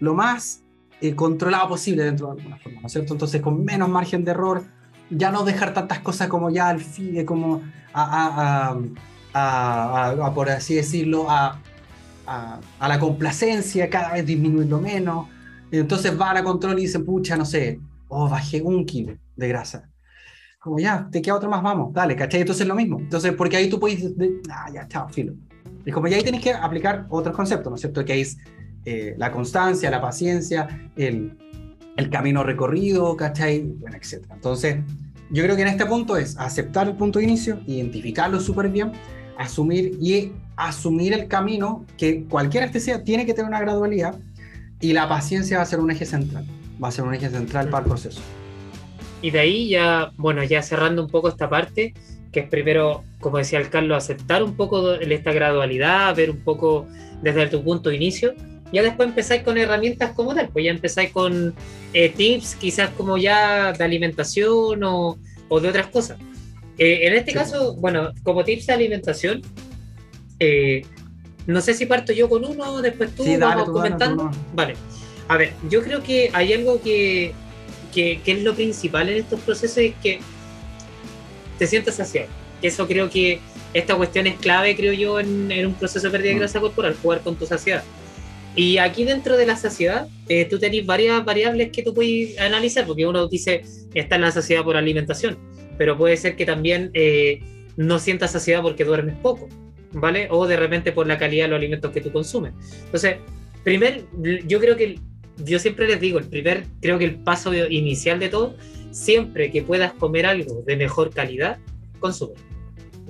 lo más eh, controlado posible dentro de alguna forma, ¿no es cierto? Entonces, con menos margen de error, ya no dejar tantas cosas como ya al fin, como a, a, por así decirlo, a, la complacencia, cada vez disminuirlo menos. Entonces van a control y dicen, pucha, no sé, oh, bajé un kilo de grasa. Como ya, te queda otro más, vamos, dale, ¿cachai? Entonces es lo mismo. Entonces, porque ahí tú puedes, ah, ya, chao, filo. Es como ya ahí tenés que aplicar otros conceptos, ¿no es cierto? Que es eh, la constancia, la paciencia, el, el camino recorrido, ¿cachai? Bueno, etc. Entonces, yo creo que en este punto es aceptar el punto de inicio, identificarlo súper bien, asumir y asumir el camino que cualquiera este sea tiene que tener una gradualidad y la paciencia va a ser un eje central, va a ser un eje central para el proceso. Y de ahí ya, bueno, ya cerrando un poco esta parte, que es primero, como decía el Carlos, aceptar un poco esta gradualidad, ver un poco desde tu punto de inicio ya después empezáis con herramientas como tal, pues ya empezáis con eh, tips quizás como ya de alimentación o, o de otras cosas. Eh, en este caso, bueno, como tips de alimentación, eh, no sé si parto yo con uno, después tú vamos comentando. vale. A ver, yo creo que hay algo que, que, que, es lo principal en estos procesos, es que te sientas saciado. Eso creo que esta cuestión es clave, creo yo, en, en un proceso de pérdida de mm. grasa corporal, jugar con tu saciedad. Y aquí dentro de la saciedad, eh, tú tenés varias variables que tú puedes analizar, porque uno dice, está en la saciedad por alimentación, pero puede ser que también eh, no sientas saciedad porque duermes poco, ¿vale? O de repente por la calidad de los alimentos que tú consumes. Entonces, primer, yo creo que, yo siempre les digo, el primer, creo que el paso inicial de todo, siempre que puedas comer algo de mejor calidad, consume.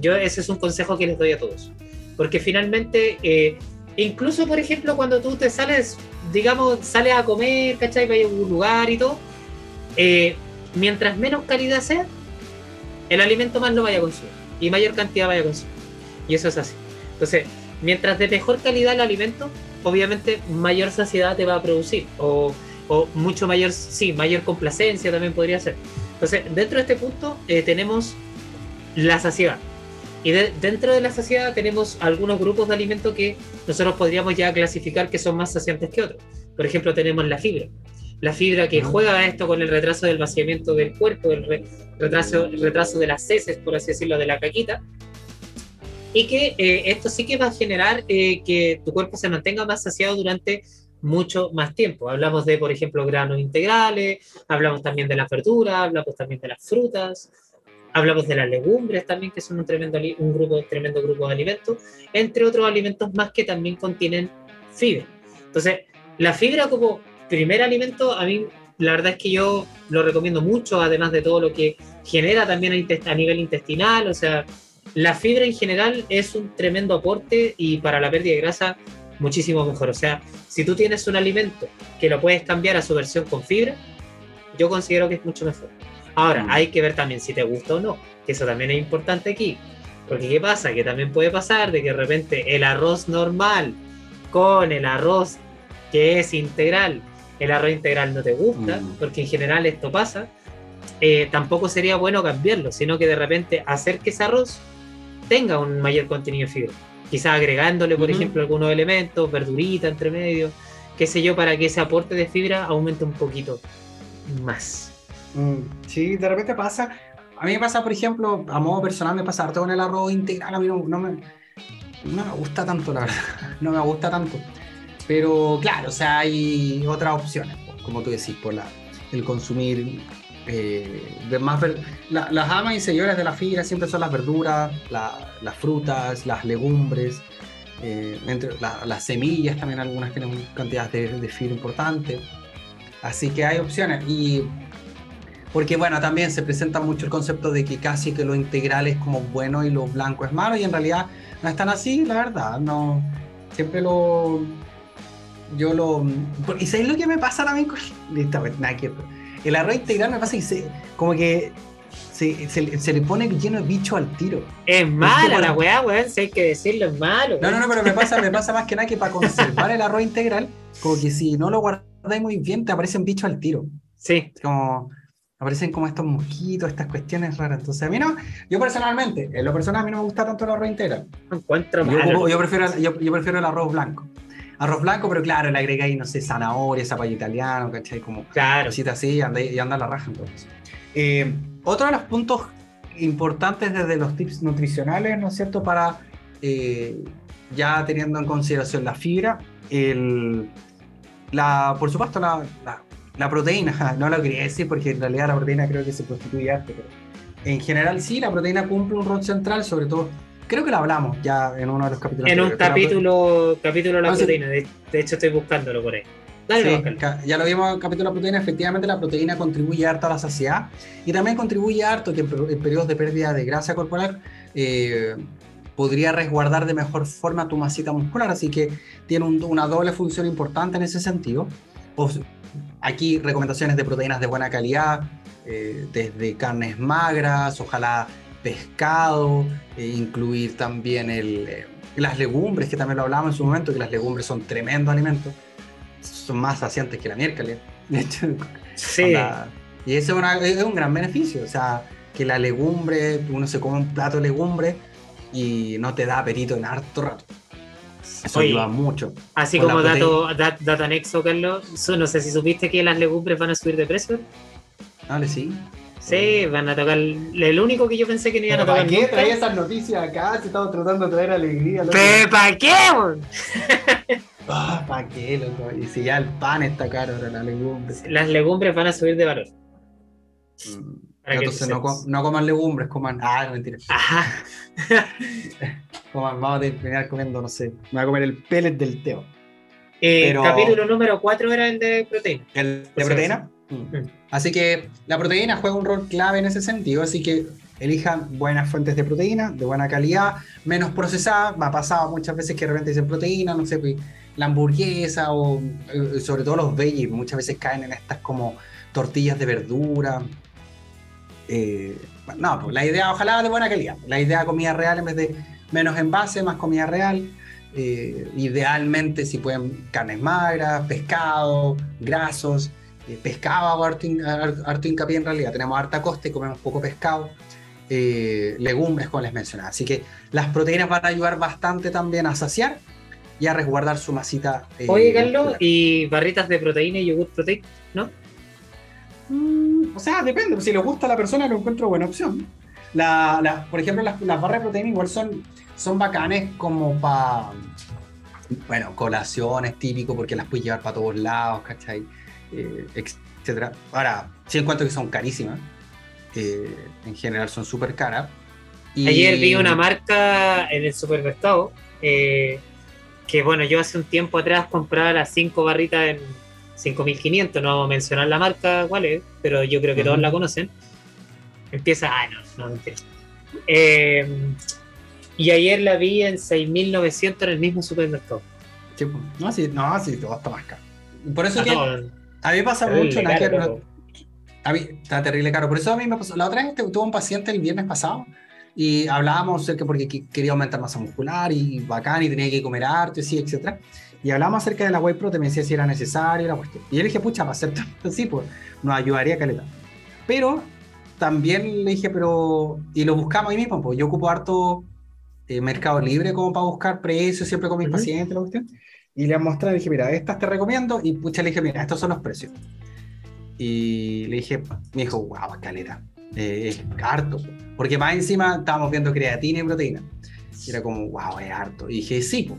Yo ese es un consejo que les doy a todos. Porque finalmente... Eh, incluso, por ejemplo, cuando tú te sales, digamos, sales a comer, ¿cachai? Vaya a un lugar y todo, eh, mientras menos calidad sea, el alimento más lo vaya a consumir y mayor cantidad vaya a consumir. Y eso es así. Entonces, mientras de mejor calidad el alimento, obviamente mayor saciedad te va a producir o, mucho mayor, sí, mayor complacencia también podría ser. Entonces, dentro de este punto eh, tenemos la saciedad. Y dentro de la saciedad tenemos algunos grupos de alimentos que nosotros podríamos ya clasificar que son más saciantes que otros. Por ejemplo, tenemos la fibra. La fibra que juega esto con el retraso del vaciamiento del cuerpo, el retraso, retraso de las heces, por así decirlo, de la caquita. Y que eh, esto sí que va a generar eh, que tu cuerpo se mantenga más saciado durante mucho más tiempo. Hablamos de, por ejemplo, granos integrales, hablamos también de la verdura, hablamos también de las frutas, Hablamos de las legumbres también, que son un tremendo, un grupo, tremendo grupo de alimentos, entre otros alimentos más que también contienen fibra. Entonces, la fibra como primer alimento, a mí la verdad es que yo lo recomiendo mucho, además de todo lo que genera también a, nivel intestinal, o sea, la fibra en general es un tremendo aporte y para la pérdida de grasa muchísimo mejor. O sea, si tú tienes un alimento que lo puedes cambiar a su versión con fibra, yo considero que es mucho mejor. Ahora, mm. hay que ver también si te gusta o no, que eso también es importante aquí. Porque ¿qué pasa? Que también puede pasar de que de repente el arroz normal con el arroz que es integral, el arroz integral no te gusta, mm. porque en general esto pasa, eh, tampoco sería bueno cambiarlo, sino que de repente hacer que ese arroz tenga un mayor contenido de fibra. Quizás agregándole, por ejemplo, algunos elementos, verdurita entre medio, qué sé yo, para que ese aporte de fibra aumente un poquito más. Mm, sí, de repente pasa. A mí me pasa, por ejemplo, a modo personal, me pasa harto con el arroz integral. A mí no, me, no me gusta tanto, la verdad. No me gusta tanto. Pero claro, o sea, hay otras opciones, como tú decís, por la, el consumir eh, más las amas y señores de la fibra siempre son las verduras, las frutas, las legumbres, eh, entre, las semillas también algunas tienen cantidades de, de fibra importante. Así que hay opciones. Y porque bueno, también se presenta mucho el concepto de que casi que lo integral es como bueno y lo blanco es malo, y en realidad no es tan así, la verdad, no, siempre lo, yo lo, y sabéis lo que me pasa también con, listo, nada que, el arroz integral me pasa y se, como que se, se, se le pone lleno de bicho al tiro. Es mala la weá, weón, si hay que decirlo, es malo. No, no, no, pero me pasa, me pasa más que nada que para conservar el arroz integral, como que si no lo guardáis muy bien, te aparecen bichos al tiro. Sí. Como aparecen como estos mosquitos, estas cuestiones raras. Entonces, a mí no, yo personalmente, en lo personal, a mí no me gusta tanto el arroz integral. encuentro yo, yo, prefiero, yo, yo, prefiero el arroz blanco. Arroz blanco, pero claro, le agregáis, no sé, zanahoria, zapallo italiano, ¿cachai? Como claro. cositas así y anda, y anda la raja entonces. Eh, otro de los puntos importantes desde los tips nutricionales, ¿no es cierto? Para eh, ya teniendo en consideración la fibra, el, la, por supuesto la, la, la, proteína, no lo quería decir porque en realidad la proteína creo que se prostituye antes, pero en general sí, la proteína cumple un rol central, sobre todo, creo que lo hablamos ya en uno de los capítulos. En un capítulo, capítulo de la ah, proteína, sí. de, hecho estoy buscándolo por ahí. Dale, sí, ya lo vimos en el capítulo de la proteína, efectivamente la proteína contribuye harto a la saciedad y también contribuye harto que en, en periodos de pérdida de grasa corporal eh, podría resguardar de mejor forma tu masita muscular, así que tiene un, una doble función importante en ese sentido. O, aquí recomendaciones de proteínas de buena calidad, eh, desde carnes magras, ojalá pescado, eh, incluir también el, eh, las legumbres, que también lo hablamos en su momento, que las legumbres son tremendo alimento son más saciantes que la miércoles. Sí. y eso es, una, es, un gran beneficio. O sea, que la legumbre, uno se come un plato de legumbre y no te da apetito en harto rato. Eso Oye, ayuda mucho. Así como dato, dat, dato anexo, Carlos, no sé si supiste que las legumbres van a subir de precio. Vale, sí. Sí, van a tocar. El único que yo pensé que no iban a tocar. ¿Para qué traía esas noticias acá? Se estaba tratando de traer alegría. ¿Pero para qué? Ah, ¿para qué, loco? Y si ya el pan está caro, ahora las legumbres. Las legumbres van a subir de valor. Mm. Entonces no, com no, coman legumbres, coman. Ah, no, mentira. Ajá. coman, vamos a terminar comiendo, no sé. Me voy a comer el pellet del teo. Eh, Pero... Capítulo número 4 era el de proteína. ¿El de proteína? Mm. Mm. Así que la proteína juega un rol clave en ese sentido, así que elijan buenas fuentes de proteína, de buena calidad, menos procesadas. Me ha pasado muchas veces que de repente dicen proteína, no sé, pues la hamburguesa o eh, sobre todo los veggies muchas veces caen en estas como tortillas de verdura. Eh, no, pues la idea ojalá de buena calidad. La idea de comida real en vez de menos envase, más comida real. Eh, idealmente si pueden carnes magras, pescado, grasos. Eh, pescado hago harto, harto, hincapié en realidad. Tenemos harta costa y comemos poco pescado. Eh, legumbres, como les mencionaba. Así que las proteínas van a ayudar bastante también a saciar y a resguardar su masita. Oye, Carlos, ¿y barritas de proteína y yogur proteico, no? Mm, o sea, depende. Si les gusta a la persona, lo encuentro buena opción. La, la, por ejemplo, las, las, barras de proteína igual son, son bacanes como para, bueno, colaciones típico porque las puedes llevar para todos lados, ¿cachai? Eh, etcétera. Ahora, sí encuentro que son carísimas. Eh, en general son súper caras. Y... Ayer vi una marca en el supermercado eh, que bueno, yo hace un tiempo atrás compraba las 5 barritas en 5500, no vamos a mencionar la marca cuál es, pero yo creo que uh -huh. todos la conocen. Empieza, ah, no, no, mentira. Eh, y ayer la vi en 6900 en el mismo supermercado. Sí, no, sí, no, sí, todo está más caro. Por eso ah, que a mí me pasa mucho, caro, no, a mí está terrible caro. Por eso a mí me pasó. La otra vez tuve un paciente el viernes pasado y hablábamos acerca porque quería aumentar masa muscular y bacán y tenía que comer harto y así, etc. Y hablábamos acerca de la whey protein, me decía si era necesario la cuestión. Y yo le dije, pucha, para hacer así, pues nos ayudaría caleta. Pero también le dije, pero. Y lo buscamos ahí mismo, pues yo ocupo harto eh, Mercado Libre como para buscar precios siempre con mis uh -huh. pacientes, la cuestión. Y le mostré, le dije, mira, estas te recomiendo. Y pucha, le dije, mira, estos son los precios. Y le dije, me dijo, wow, caleta, eh, es harto. Porque más encima estábamos viendo creatina y proteína. Y era como, wow, es harto. Y dije, sí, pues,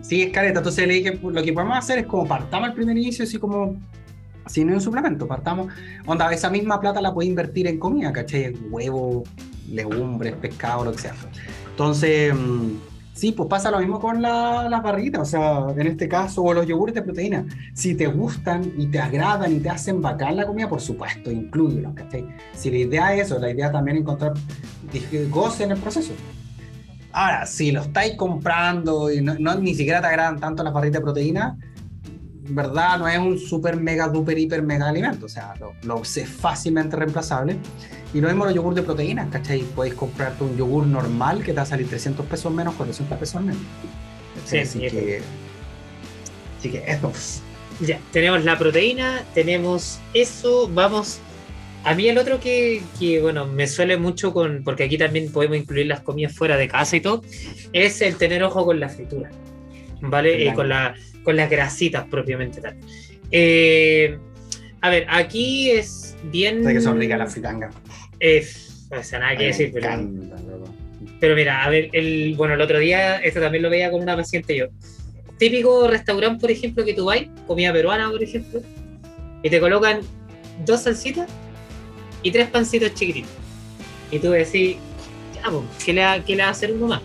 sí, es caleta. Entonces le dije, lo que podemos hacer es como partamos al primer inicio, así como, sin un suplemento, partamos. Onda, esa misma plata la puede invertir en comida, ¿cachai? En huevo, legumbres, pescado, lo que sea. Entonces, Sí, pues pasa lo mismo con la, las barritas, o sea, en este caso, o los yogures de proteína. Si te gustan y te agradan y te hacen bacán la comida, por supuesto, incluyelos, ¿cachai? Si la idea es eso, la idea también es encontrar goce en el proceso. Ahora, si lo estáis comprando y no, no, ni siquiera te agradan tanto las barritas de proteína, verdad, no es un super mega duper hiper mega alimento, o sea, lo, lo es fácilmente reemplazable. Y lo mismo los yogur de proteínas, ¿cachai? Podéis comprarte un yogur normal que te va a salir 300 pesos menos, 400 pesos menos. Sí, así, sí, que, así que eso. Ya, tenemos la proteína, tenemos eso, vamos. A mí el otro que, que, bueno, me suele mucho con, porque aquí también podemos incluir las comidas fuera de casa y todo, es el tener ojo con la fritura, ¿vale? Eh, Claro. con, la, con las grasitas propiamente tal. Eh, a ver, aquí es bien... Sé que son ricas las fritangas. Eh, o sea, nada que decir, pero, pero mira, a ver, el, bueno, el otro día, esto también lo veía con una paciente yo. Típico restaurante, por ejemplo, que tú vas, comida peruana, por ejemplo, y te colocan dos salsitas y tres pancitos chiquititos. Y tú decís, ya, pues, ¿qué le, va, ¿qué le va a hacer uno más?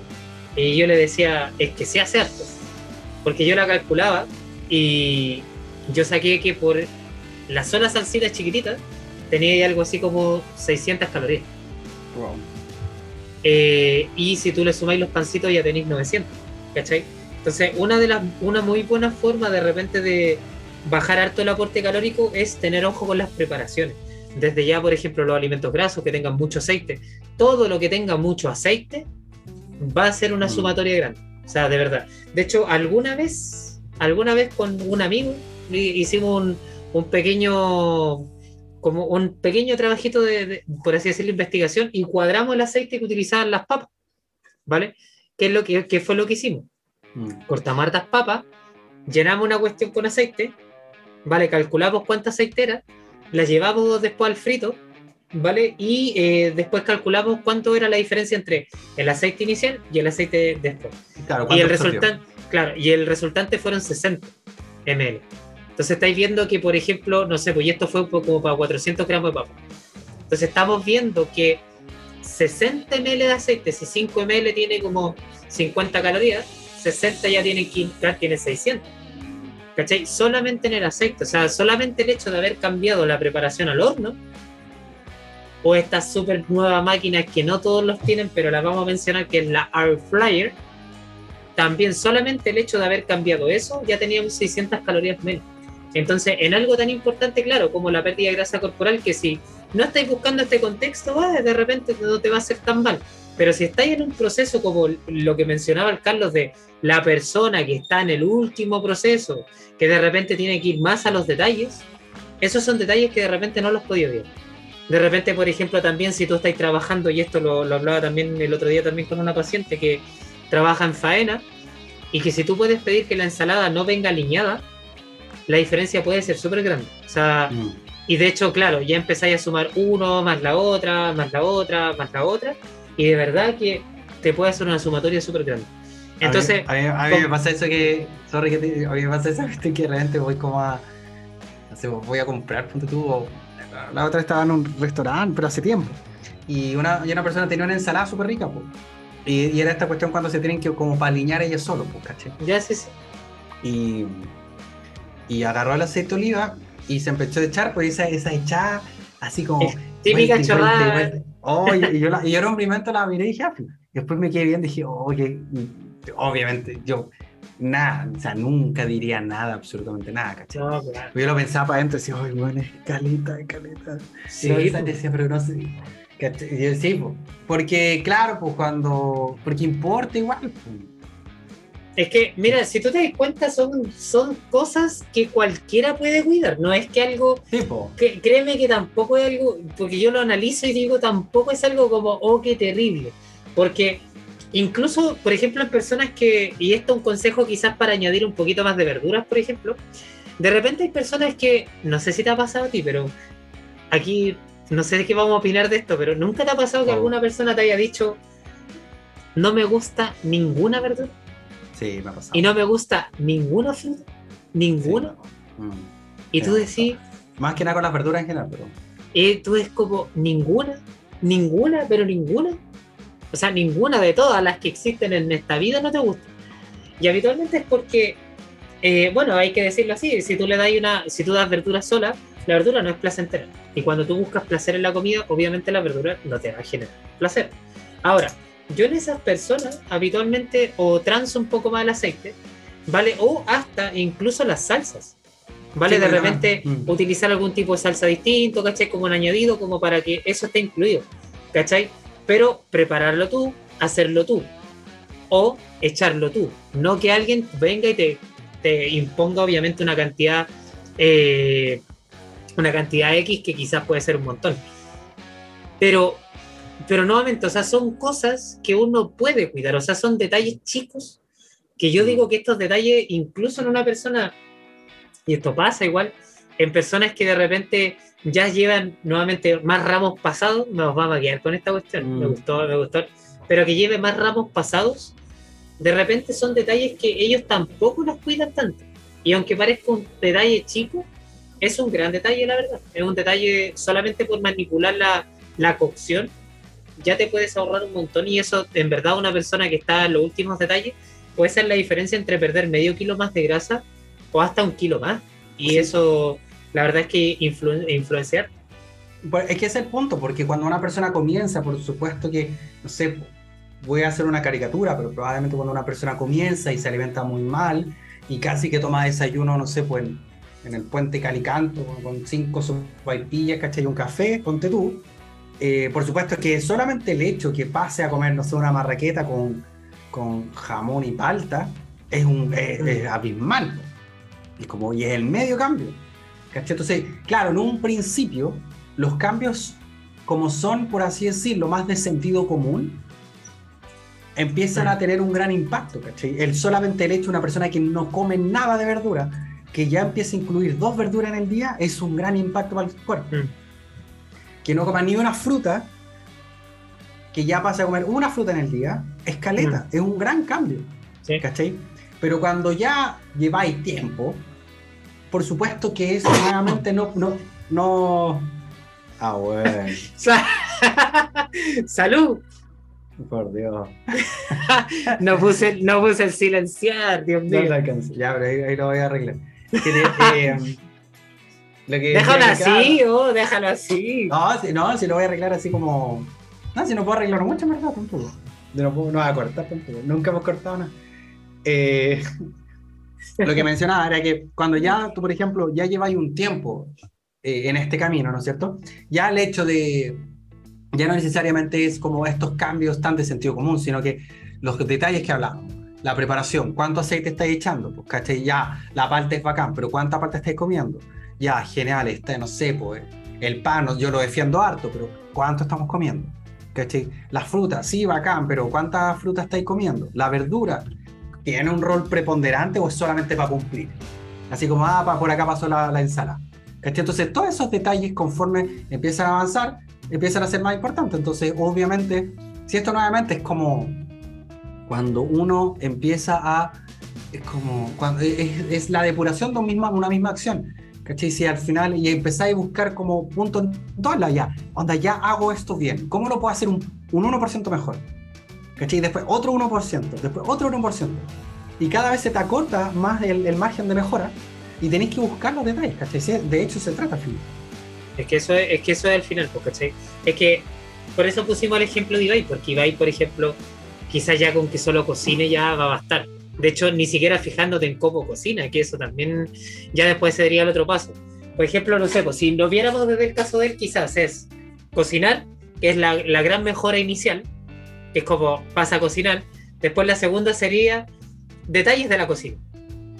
Y yo le decía, es que se hace harto. Porque yo la calculaba y yo saqué que por las solas salsitas chiquititas tenía algo así como 600 calorías. Wow. Eh, y si tú le sumáis los pancitos ya tenéis 900, ¿cachai? Entonces, una de las una muy buena forma de repente de bajar harto el aporte calórico es tener ojo con las preparaciones. Desde ya, por ejemplo, los alimentos grasos que tengan mucho aceite. Todo lo que tenga mucho aceite va a ser una Mm. sumatoria grande. O sea, de verdad. De hecho, alguna vez, alguna vez con un amigo hi- hicimos un, un pequeño como un pequeño trabajito de, de, por así decirlo, investigación y cuadramos el aceite que utilizaban las papas, ¿vale? ¿Qué, es lo que, qué fue lo que hicimos? Mm. Cortamos hartas papas, llenamos una cuestión con aceite, ¿vale? Calculamos cuánta aceite era, la llevamos después al frito, ¿vale? Y eh, después calculamos cuánto era la diferencia entre el aceite inicial y el aceite después. Claro, Y el resultante, claro, y el resultante fueron 60 ml. Entonces estáis viendo que, por ejemplo, no sé, pues esto fue como para 400 gramos de papa. Entonces estamos viendo que 60 ml de aceite, si 5 ml tiene como 50 calorías, 60 ya tiene, tiene 600. ¿Cachai? Solamente en el aceite, o sea, solamente el hecho de haber cambiado la preparación al horno, o estas súper nuevas máquinas que no todos los tienen, pero las vamos a mencionar, que es la Air Fryer, también solamente el hecho de haber cambiado eso, ya teníamos 600 calorías menos. Entonces, en algo tan importante, claro, como la pérdida de grasa corporal, que si no estáis buscando este contexto, va, de repente no te va a hacer tan mal. Pero si estáis en un proceso como lo que mencionaba el Carlos de la persona que está en el último proceso, que de repente tiene que ir más a los detalles, esos son detalles que de repente no los podía ver. De repente, por ejemplo, también si tú estás trabajando, y esto lo, lo hablaba también el otro día también con una paciente que trabaja en faena, y que si tú puedes pedir que la ensalada no venga alineada, la diferencia puede ser súper grande. O sea, Mm. y de hecho, claro, ya empezáis a sumar uno, más la otra, más la otra, más la otra, y de verdad que te puede hacer una sumatoria súper grande. Entonces, a mí, a mí- a mí me pasa eso que, sorry que te- a mí me pasa eso que de repente voy como a, no sé, voy a comprar, ponte tú, o- la otra estaba en un restaurante, pero hace tiempo, y una, y una persona tenía una ensalada súper rica, pues, y, y era esta cuestión cuando se tienen que como para alinear ellos solos, pues, ¿caché? ya sí, sí. Y, y agarró el aceite de oliva y se empezó a echar, pues esa, esa echada así como... Típica vuelta vuelta vuelta. Oh, y, y yo, la- y yo momento la miré y dije, ah, y después me quedé bien, dije, oye, obviamente, yo, nada, o sea, nunca diría nada, absolutamente nada, ¿cachai? No, claro. Yo lo pensaba para adentro, decía, ay, bueno, es caleta, es caleta. Sí, y yo decía, pero no sé. ¿cachai? Y yo, sí, porque, claro, pues cuando, porque importa igual. pues. Es que, mira, si tú te das cuenta, son, son cosas que cualquiera puede cuidar. No es que algo pues. que, créeme que tampoco es algo, porque yo lo analizo y digo, tampoco es algo como, oh, qué terrible. Porque incluso, por ejemplo, en personas que, y esto es un consejo quizás para añadir un poquito más de verduras, por ejemplo, de repente hay personas que, no sé si te ha pasado a ti, pero aquí, no sé de qué vamos a opinar de esto, pero nunca te ha pasado que No. alguna persona te haya dicho, no me gusta ninguna verdura Sí, me ha pasado. y no me gusta ninguna fruta, ninguna, Sí, mm. y tú decís, Más que nada con las verduras en general, pero. Eh, tú es como ninguna, ninguna, pero ninguna. O sea, ninguna de todas las que existen en esta vida no te gusta. Y habitualmente es porque, eh, bueno, hay que decirlo así, si tú le das una, si tú das verdura sola, la verdura no es placentera. Y cuando tú buscas placer en la comida, obviamente la verdura no te va a generar placer. Ahora, yo en esas personas habitualmente o transo un poco más el aceite, ¿vale? O hasta incluso las salsas. ¿Vale? Sí, de bueno, repente mm. utilizar algún tipo de salsa distinto, ¿cachai? Como un añadido, como para que eso esté incluido, ¿cachai? Pero prepararlo tú, hacerlo tú. O echarlo tú. No que alguien venga y te, te imponga obviamente una cantidad, eh, una cantidad X que quizás puede ser un montón. Pero, pero nuevamente, o sea, son cosas que uno puede cuidar, o sea, son detalles chicos que yo digo que estos detalles, incluso en una persona, y esto pasa igual, en personas que de repente ya llevan nuevamente más ramos pasados, nos vamos a quedar con esta cuestión, Mm. me gustó, me gustó, pero que lleve más ramos pasados, de repente son detalles que ellos tampoco los cuidan tanto. Y aunque parezca un detalle chico, es un gran detalle, la verdad. Es un detalle solamente por manipular la, la cocción, ya te puedes ahorrar un montón y eso, en verdad, una persona que está en los últimos detalles, puede ser la diferencia entre perder medio kilo más de grasa o hasta un kilo más. Y Sí. eso, la verdad es que influ- influenciar. Pues es que ese es el punto, porque cuando una persona comienza, por supuesto que, no sé, voy a hacer una caricatura, pero probablemente cuando una persona comienza y se alimenta muy mal y casi que toma desayuno, no sé, pues en, en el puente Calicanto, con cinco sopaipillas, ¿cachai? Y un café, ponte tú. Eh, por supuesto que solamente el hecho que pase a comer, no sé, una marraqueta con, con jamón y palta es, un, es, es abismal. Y como y es el medio cambio. ¿cachai? Entonces, claro, en un principio, los cambios, como son, por así decirlo, más de sentido común, empiezan a tener un gran impacto. ¿cachai? El, solamente el hecho de una persona que no come nada de verdura, que ya empieza a incluir dos verduras en el día, es un gran impacto para el cuerpo. Mm. Que no coma ni una fruta, que ya pasa a comer una fruta en el día, escaleta, es un gran cambio. ¿sí? ¿cachai? Pero cuando ya lleváis tiempo, por supuesto que eso nuevamente no, no, no. Ah, bueno, Sa- ¡Salud! por Dios. No puse, no puse el silenciar, Dios No mío. te alcancé. Ya, pero ahí, ahí lo voy a arreglar. Que eh, lo que Déjalo así, oh, déjalo así. No, si, no, si lo voy a arreglar así como. No, si no puedo arreglar mucho, en verdad, tampoco. No, puedo, no voy a cortar tampoco. Nunca hemos cortado nada. Eh, lo que mencionaba era que cuando ya tú, por ejemplo, ya lleváis un tiempo eh, en este camino, ¿no es cierto? Ya el hecho de. Ya no necesariamente es como estos cambios tan de sentido común, sino que los detalles que hablamos. La preparación, ¿cuánto aceite estáis echando? Pues, ¿cachai? Ya, la parte es bacán, pero ¿cuánta parte estáis comiendo? Ya, genial, está, no sé, pues el pan, yo lo defiendo harto, pero ¿cuánto estamos comiendo? ¿Cachai? Las frutas, sí, bacán, pero ¿cuántas frutas estáis comiendo? La verdura, ¿tiene un rol preponderante o es solamente para cumplir? Así como, ah, por acá pasó la, la ensalada. ¿Cachai? Entonces, todos esos detalles, conforme empiezan a avanzar, empiezan a ser más importantes. Entonces, obviamente, si esto nuevamente es como cuando uno empieza a. Es como. Cuando, es, es la depuración de un una misma acción. ¿Cachai? Si al final y empezáis a buscar como punto en todas ya, onda, ya hago esto bien, ¿cómo lo puedo hacer un, un 1% mejor? ¿Cachai? Después otro 1%, después otro 1%. Y cada vez se te acorta más el, margen de mejora y tenéis que buscar los detalles, ¿cachai? De hecho se trata, Filipe. Es que eso es, es que eso es el final, pues, ¿cachai? Es que por eso pusimos el ejemplo de Ibai, porque Ibai, por ejemplo, quizás ya con que solo cocine ya va a bastar. De hecho, ni siquiera fijándote en cómo cocina, que eso también ya después sería el otro paso. Por ejemplo, no sé, pues si lo viéramos desde el caso de él, quizás es cocinar, que es la, gran mejora inicial, que es como pasa a cocinar. Después la segunda sería detalles de la cocina.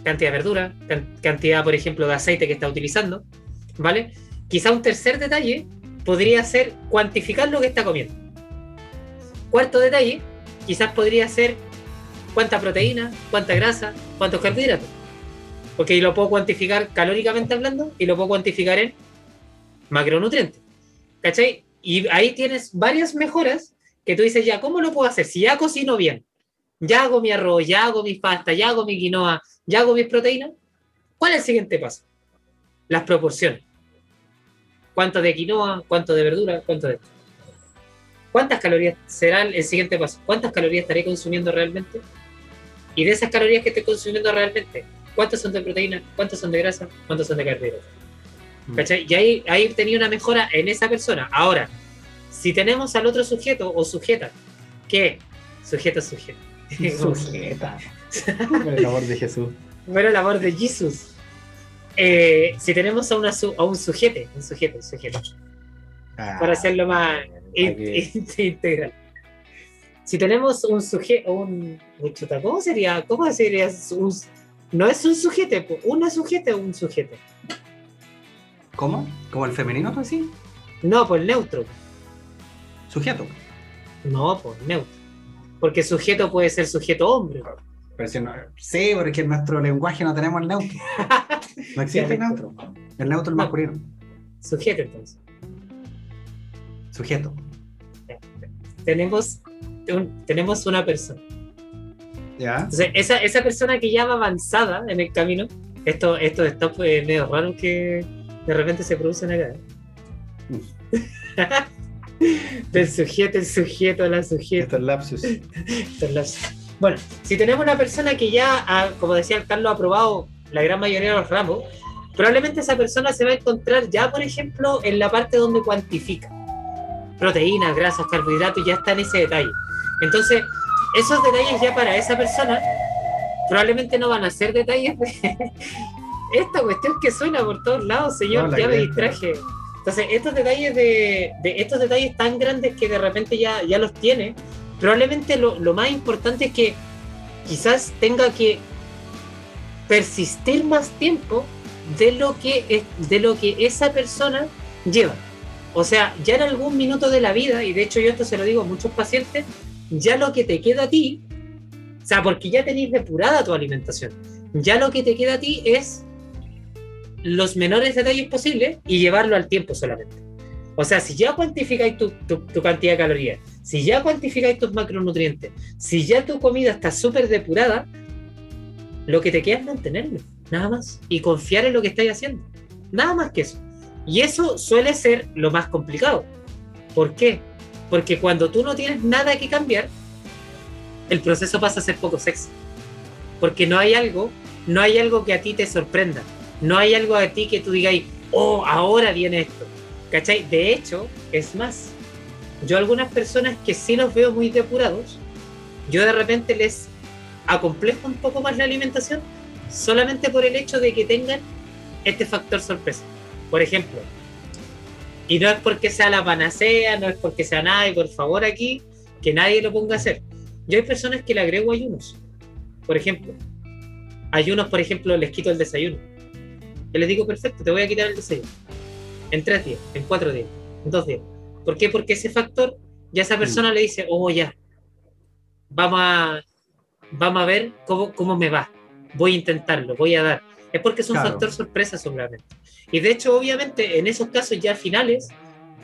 Cantidad de verdura, can- cantidad, por ejemplo, de aceite que está utilizando, ¿vale? Quizá un tercer detalle podría ser cuantificar lo que está comiendo. Cuarto detalle, quizás podría ser cuánta proteína, cuánta grasa, cuántos carbohidratos. Porque lo puedo cuantificar calóricamente hablando y lo puedo cuantificar en macronutrientes. ¿Cachai? Y ahí tienes varias mejoras que tú dices, ya, ¿cómo lo puedo hacer? Si ya cocino bien, ya hago mi arroz, ya hago mis pastas, ya hago mi quinoa, ya hago mis proteínas, ¿cuál es el siguiente paso? Las proporciones. ¿Cuánto de quinoa? ¿Cuánto de verdura? ¿Cuánto de esto? ¿Cuántas calorías será el siguiente paso? ¿Cuántas calorías estaré consumiendo realmente? Y de esas calorías que estoy consumiendo realmente, ¿cuántas son de proteína? ¿Cuántas son de grasa? ¿Cuántas son de carbohidratos? ¿Cachai? Y ahí, ahí tenía una mejora en esa persona. Ahora, si tenemos al otro sujeto o sujeta, que sujeto, sujeto. Sujeta. Por el amor de Jesús. Bueno, el amor de Jesús. eh, si tenemos a, una a un sujeto, un sujeto, un sujeto, Ah, para hacerlo más in- qué? in- integral. Si tenemos un sujeto, un, chuta, ¿cómo sería? ¿Cómo sería? Un, no es un sujeto, una sujeta o un sujeto. ¿Cómo? ¿Como el femenino, tú decís? No, pues neutro. Sujeto. No, pues neutro. Porque sujeto puede ser sujeto hombre. Pero si no, sí, porque en nuestro lenguaje no tenemos el neutro. No existe el neutro. El neutro es No. masculino. Sujeto, entonces. Sujeto. Tenemos, un- tenemos una persona. ¿Ya? Entonces, esa, esa persona que ya va avanzada en el camino, esto, esto está pues, medio raro que de repente se producen acá. ¿eh? Del sujeto, el sujeto, la sujeta. es lapsus. estos lapsos. Bueno, si tenemos una persona que ya, ha, como decía el Carlos, ha probado la gran mayoría de los ramos, probablemente esa persona se va a encontrar ya, por ejemplo, en la parte donde cuantifica proteínas, grasas, carbohidratos, ya está en ese detalle. Entonces, esos detalles ya para esa persona probablemente no van a ser detalles de esta cuestión que suena por todos lados, señor, No, la ya me distraje. Entonces, estos detalles de, de estos detalles tan grandes que de repente ya, ya los tiene, probablemente lo, lo más importante es que quizás tenga que persistir más tiempo de lo que es- de lo que esa persona lleva. O sea, ya en algún minuto de la vida, y de hecho yo esto se lo digo a muchos pacientes, ya lo que te queda a ti, o sea, porque ya tenéis depurada tu alimentación, ya lo que te queda a ti es los menores detalles posibles y llevarlo al tiempo solamente. O sea, si ya cuantificáis tu, tu- cantidad de calorías, si ya cuantificáis tus macronutrientes, si ya tu comida está súper depurada, lo que te queda es mantenerlo, nada más, y confiar en lo que estáis haciendo. Nada más que eso. Y eso suele ser lo más complicado. ¿Por qué? Porque cuando tú no tienes nada que cambiar, el proceso pasa a ser poco sexy. Porque no hay algo, no hay algo que a ti te sorprenda. No hay algo a ti que tú digas, oh, ahora viene esto. ¿Cachai? De hecho, es más, yo algunas personas que sí los veo muy depurados, yo de repente les acomplejo un poco más la alimentación solamente por el hecho de que tengan este factor sorpresa. Por ejemplo, y no es porque sea la panacea, no es porque sea nada, y por favor aquí, que nadie lo ponga a hacer. Yo hay personas que le agrego ayunos. Por ejemplo, ayunos, por ejemplo, les quito el desayuno. Yo les digo, perfecto, te voy a quitar el desayuno. En tres días, en cuatro días, en dos días. ¿Por qué? Porque ese factor, ya esa persona le dice, oh, ya, vamos a, vamos a ver cómo, cómo me va. Voy a intentarlo, voy a dar. Es porque es un Claro. factor sorpresa solamente. Y de hecho, obviamente, en esos casos ya finales,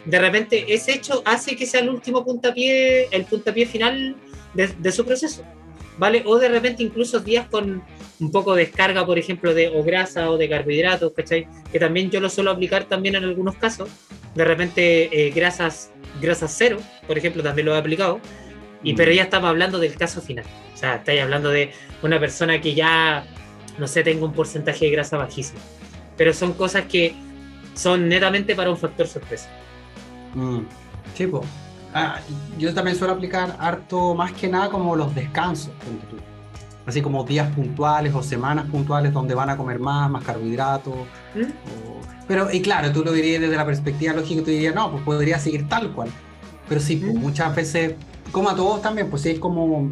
de repente ese hecho hace que sea el último puntapié, el puntapié final de, de su proceso. ¿Vale? O de repente incluso días con un poco de descarga, por ejemplo, de o grasa o de carbohidratos, ¿cachai? Que también yo lo suelo aplicar también en algunos casos. De repente eh, grasas, grasas cero, por ejemplo, también lo he aplicado. Y Mm. pero ya estamos hablando del caso final. O sea, estáis hablando de una persona que ya, no sé, tenga un porcentaje de grasa bajísimo. Pero son cosas que son netamente para un factor sorpresa. Mm, Sí, po. Ah, yo también suelo aplicar harto, más que nada, como los descansos. ponte tú. Así como días puntuales o semanas puntuales donde van a comer más, más carbohidratos. ¿Mm? o- Pero, y claro, tú lo dirías desde la perspectiva lógica, tú dirías, no, pues podría seguir tal cual. Pero sí, pues, Mm. muchas veces, como a todos también, pues sí, es como,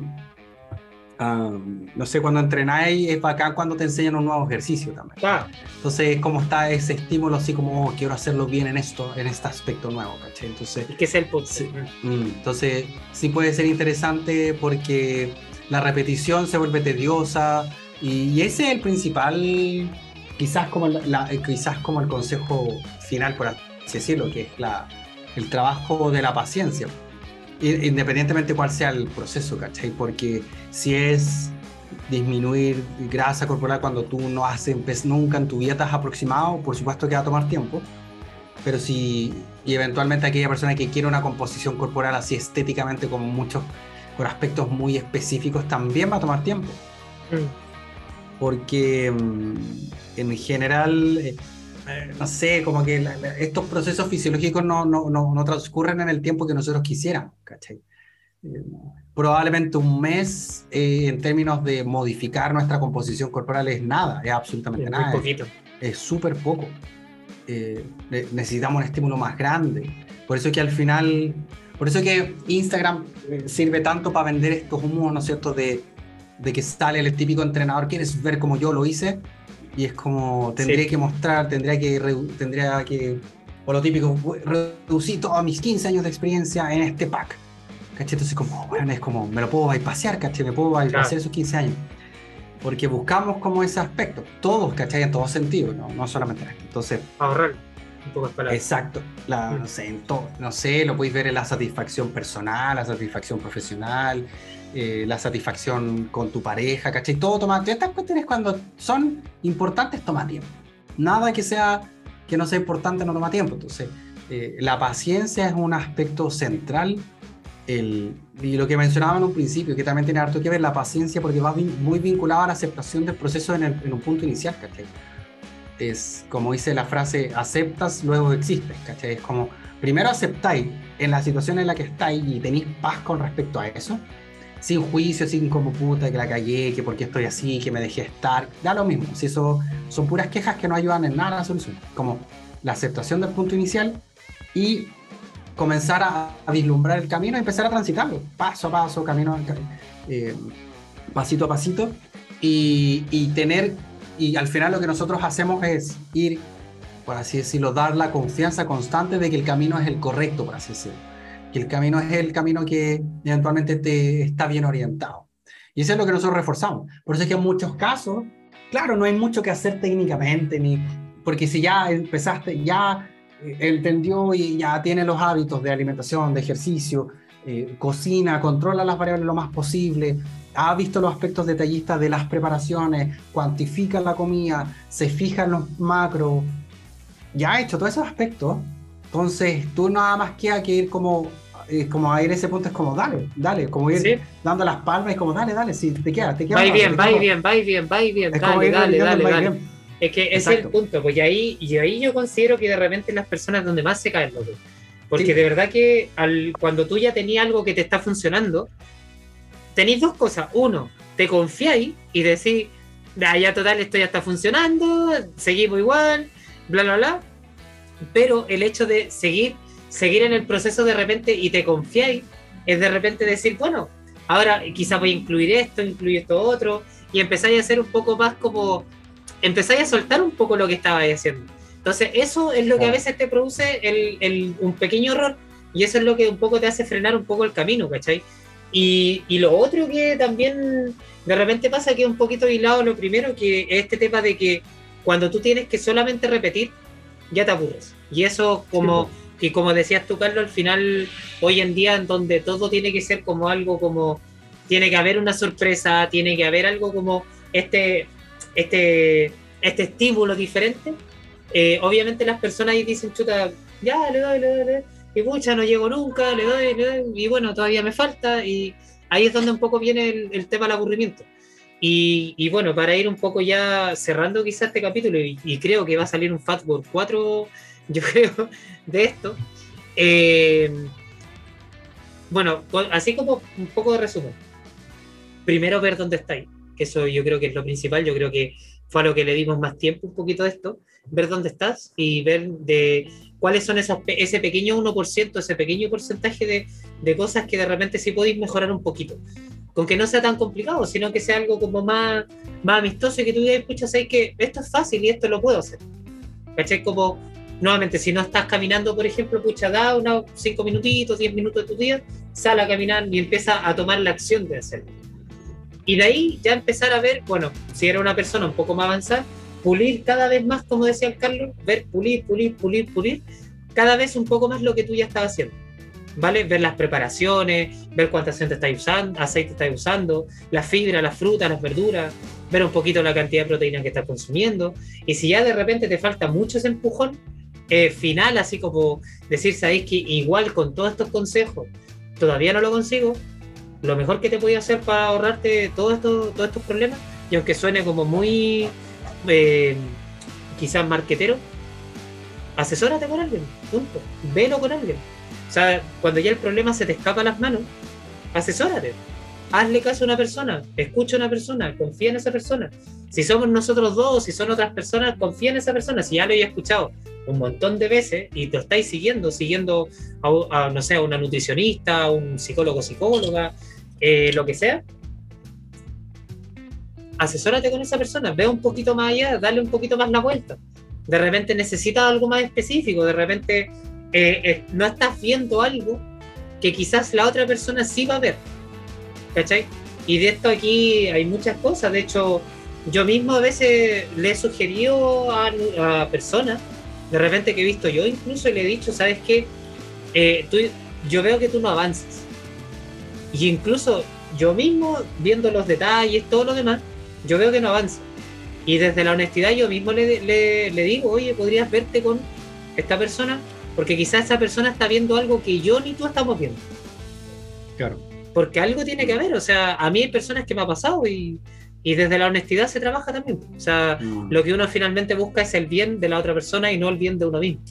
ah, no sé, cuando entrenáis, es bacán cuando te enseñan un nuevo ejercicio también. Claro. Entonces, como está ese estímulo, así como, oh, quiero hacerlo bien en esto, en este aspecto nuevo, ¿cachai? Entonces, Y que es el. Sí. Mm, Entonces, sí puede ser interesante porque la repetición se vuelve tediosa y, y ese es el principal, quizás como, la- la- eh, quizás como el consejo final, por así decirlo, que es la, el trabajo de la paciencia, independientemente cuál sea el proceso, ¿cachai? Porque si es disminuir grasa corporal cuando tú no has empe- nunca en tu dieta has aproximado, por supuesto que va a tomar tiempo, pero si y eventualmente aquella persona que quiere una composición corporal así estéticamente con muchos con aspectos muy específicos también va a tomar tiempo Mm. porque mm, en general eh, no sé como que la- la- estos procesos fisiológicos no, no, no, no transcurren en el tiempo que nosotros quisiéramos ¿cachai? Eh, probablemente un mes eh, en términos de modificar nuestra composición corporal es nada es absolutamente Es nada muy poquito. es súper poco. Eh, necesitamos un estímulo más grande. Por eso que al final, por eso que Instagram sirve tanto para vender estos humos, ¿no es cierto? De, de que sale el típico entrenador, ¿quieres ver como yo lo hice? Y es como, tendría que mostrar, tendría que, tendría que, por lo típico, reducir todos mis 15 años de experiencia en este pack. ¿Cachai? Entonces, como, bueno, es como, me lo puedo bypassear, ¿cachai? Me puedo bypassear esos 15 años. Porque buscamos como ese aspecto, todos, ¿cachai? En todos sentidos, no, no solamente en esto. Entonces, ahorrar un poco de Exacto. La, mm. no, sé, en todo, no sé, lo podéis ver en la satisfacción personal, la satisfacción profesional, eh, la satisfacción con tu pareja, ¿cachai? Todo toma, estas cuestiones cuando son importantes toma tiempo. Nada que sea, que no sea importante no toma tiempo. Entonces, eh, la paciencia es un aspecto central. El, y lo que mencionaba en un principio, que también tiene harto que ver la paciencia, porque va muy vinculado a la aceptación del proceso en, en un punto inicial, ¿cachai? Es como dice la frase, aceptas, luego existes, ¿cachai? Es como, primero aceptáis en la situación en la que estáis y tenéis paz con respecto a eso, sin juicio, sin como puta, que la cagué, que por qué estoy así, que me dejé estar, da lo mismo. Si eso son puras quejas que no ayudan en nada a la solución. Como la aceptación del punto inicial y comenzar a, vislumbrar el camino y empezar a transitarlo, paso a paso, camino, eh, pasito a pasito, y, y, tener, y al final lo que nosotros hacemos es ir, por así decirlo, dar la confianza constante de que el camino es el correcto, por así decirlo que el camino es el camino que eventualmente te está bien orientado. Y eso es lo que nosotros reforzamos. Por eso es que en muchos casos, claro, no hay mucho que hacer técnicamente, ni, porque si ya empezaste, ya eh, entendió y ya tiene los hábitos de alimentación, de ejercicio, eh, cocina, controla las variables lo más posible, ha visto los aspectos detallistas de las preparaciones, cuantifica la comida, se fija en los macros, ya ha hecho todos esos aspectos, entonces, tú nada más queda que ir como, eh, como a ir a ese punto, es como dale, dale, como ir dando las palmas y como dale, dale, si te queda, te queda. Va bien, va bien, va bien, va bien, dale, dale, dale, dale. Es que ese es el punto, pues y ahí, y ahí yo considero que de repente las personas donde más se caen, loco. Porque de verdad que al, cuando tú ya tenías algo que te está funcionando, tenéis dos cosas. Uno, te confiáis y decís, ya total, esto ya está funcionando, seguimos igual, bla, bla, bla pero el hecho de seguir, seguir en el proceso de repente y te confiáis, es de repente decir, bueno, ahora quizás voy a incluir esto, incluir esto otro, y empezáis a hacer un poco más como, empezáis a soltar un poco lo que estabais haciendo. Entonces, eso es lo que a veces te produce el, un pequeño error, y eso es lo que un poco te hace frenar un poco el camino, ¿cachai? Y, y lo otro que también de repente pasa que es un poquito hilado lo primero, que es este tema de que cuando tú tienes que solamente repetir, ya te aburres. Y eso como, y como decías tú, Carlos, al final, hoy en día, en donde todo tiene que ser como algo como, tiene que haber una sorpresa, tiene que haber algo como este, este, este estímulo diferente, eh, obviamente las personas ahí dicen, chuta, ya, le doy, le doy, le doy, y pucha, no llego nunca, le doy, le doy, y bueno, todavía me falta, y ahí es donde un poco viene el, el tema del aburrimiento. Y, bueno, para ir un poco ya cerrando quizás este capítulo, y, creo que va a salir un Fatboard 4, yo creo, de esto. Eh, bueno, así como un poco de resumen. Primero ver dónde estáis, que eso yo creo que es lo principal, yo creo que fue a lo que le dimos más tiempo un poquito de esto, ver dónde estás y ver de cuáles son esas, ese pequeño 1%, ese pequeño porcentaje de, de cosas que de repente sí podéis mejorar un poquito con que no sea tan complicado, sino que sea algo como más, más amistoso y que tú digas, pucha, sabes que esto es fácil y esto lo puedo hacer. ¿Cachai? Como, nuevamente, si no estás caminando, por ejemplo, pucha, da unos 5 minutitos, 10 minutos de tu día, sal a caminar y empieza a tomar la acción de hacerlo. Y de ahí ya empezar a ver, bueno, si era una persona un poco más avanzada, pulir cada vez más, como decía el Carlos, ver, pulir, pulir, pulir, pulir, cada vez un poco más lo que tú ya estabas haciendo. ¿Vale? Ver las preparaciones, ver cuánta aceite estáis usando, aceite estáis usando, la fibra, las frutas, las verduras, ver un poquito la cantidad de proteína que estás consumiendo. Y si ya de repente te falta mucho ese empujón eh, final, así como decir, sabéis que igual con todos estos consejos todavía no lo consigo, lo mejor que te podía hacer para ahorrarte todos estos, todos estos problemas, y aunque suene como muy eh, quizás marquetero, asesórate con alguien, punto. Velo con alguien o sea, cuando ya el problema se te escapa a las manos, asesórate. hazle caso a una persona, escucha a una persona, confía en esa persona. Si somos nosotros dos, si son otras personas, confía en esa persona. Si ya lo he escuchado un montón de veces y te estáis siguiendo, siguiendo a, no sé, a una nutricionista, a un psicólogo, psicóloga, eh, lo que sea, asesórate con esa persona, ve un poquito más allá, dale un poquito más la vuelta. De repente necesitas algo más específico, de repente eh, eh, no estás viendo algo que quizás la otra persona sí va a ver. ¿Cachai? Y de esto aquí hay muchas cosas. De hecho, yo mismo a veces le he sugerido a, personas, de repente que he visto yo, incluso le he dicho, ¿sabes qué? Eh, tú, yo veo que tú no avanzas. Y incluso yo mismo, viendo los detalles, todo lo demás, yo veo que no avanza. Y desde la honestidad yo mismo le, le digo, oye, ¿podrías verte con esta persona? Porque quizás esa persona está viendo algo que yo ni tú estamos viendo. Claro. Porque algo tiene que haber. O sea, a mí hay personas que me ha pasado y, desde la honestidad se trabaja también. O sea, mm. lo que uno finalmente busca es el bien de la otra persona y no el bien de uno mismo.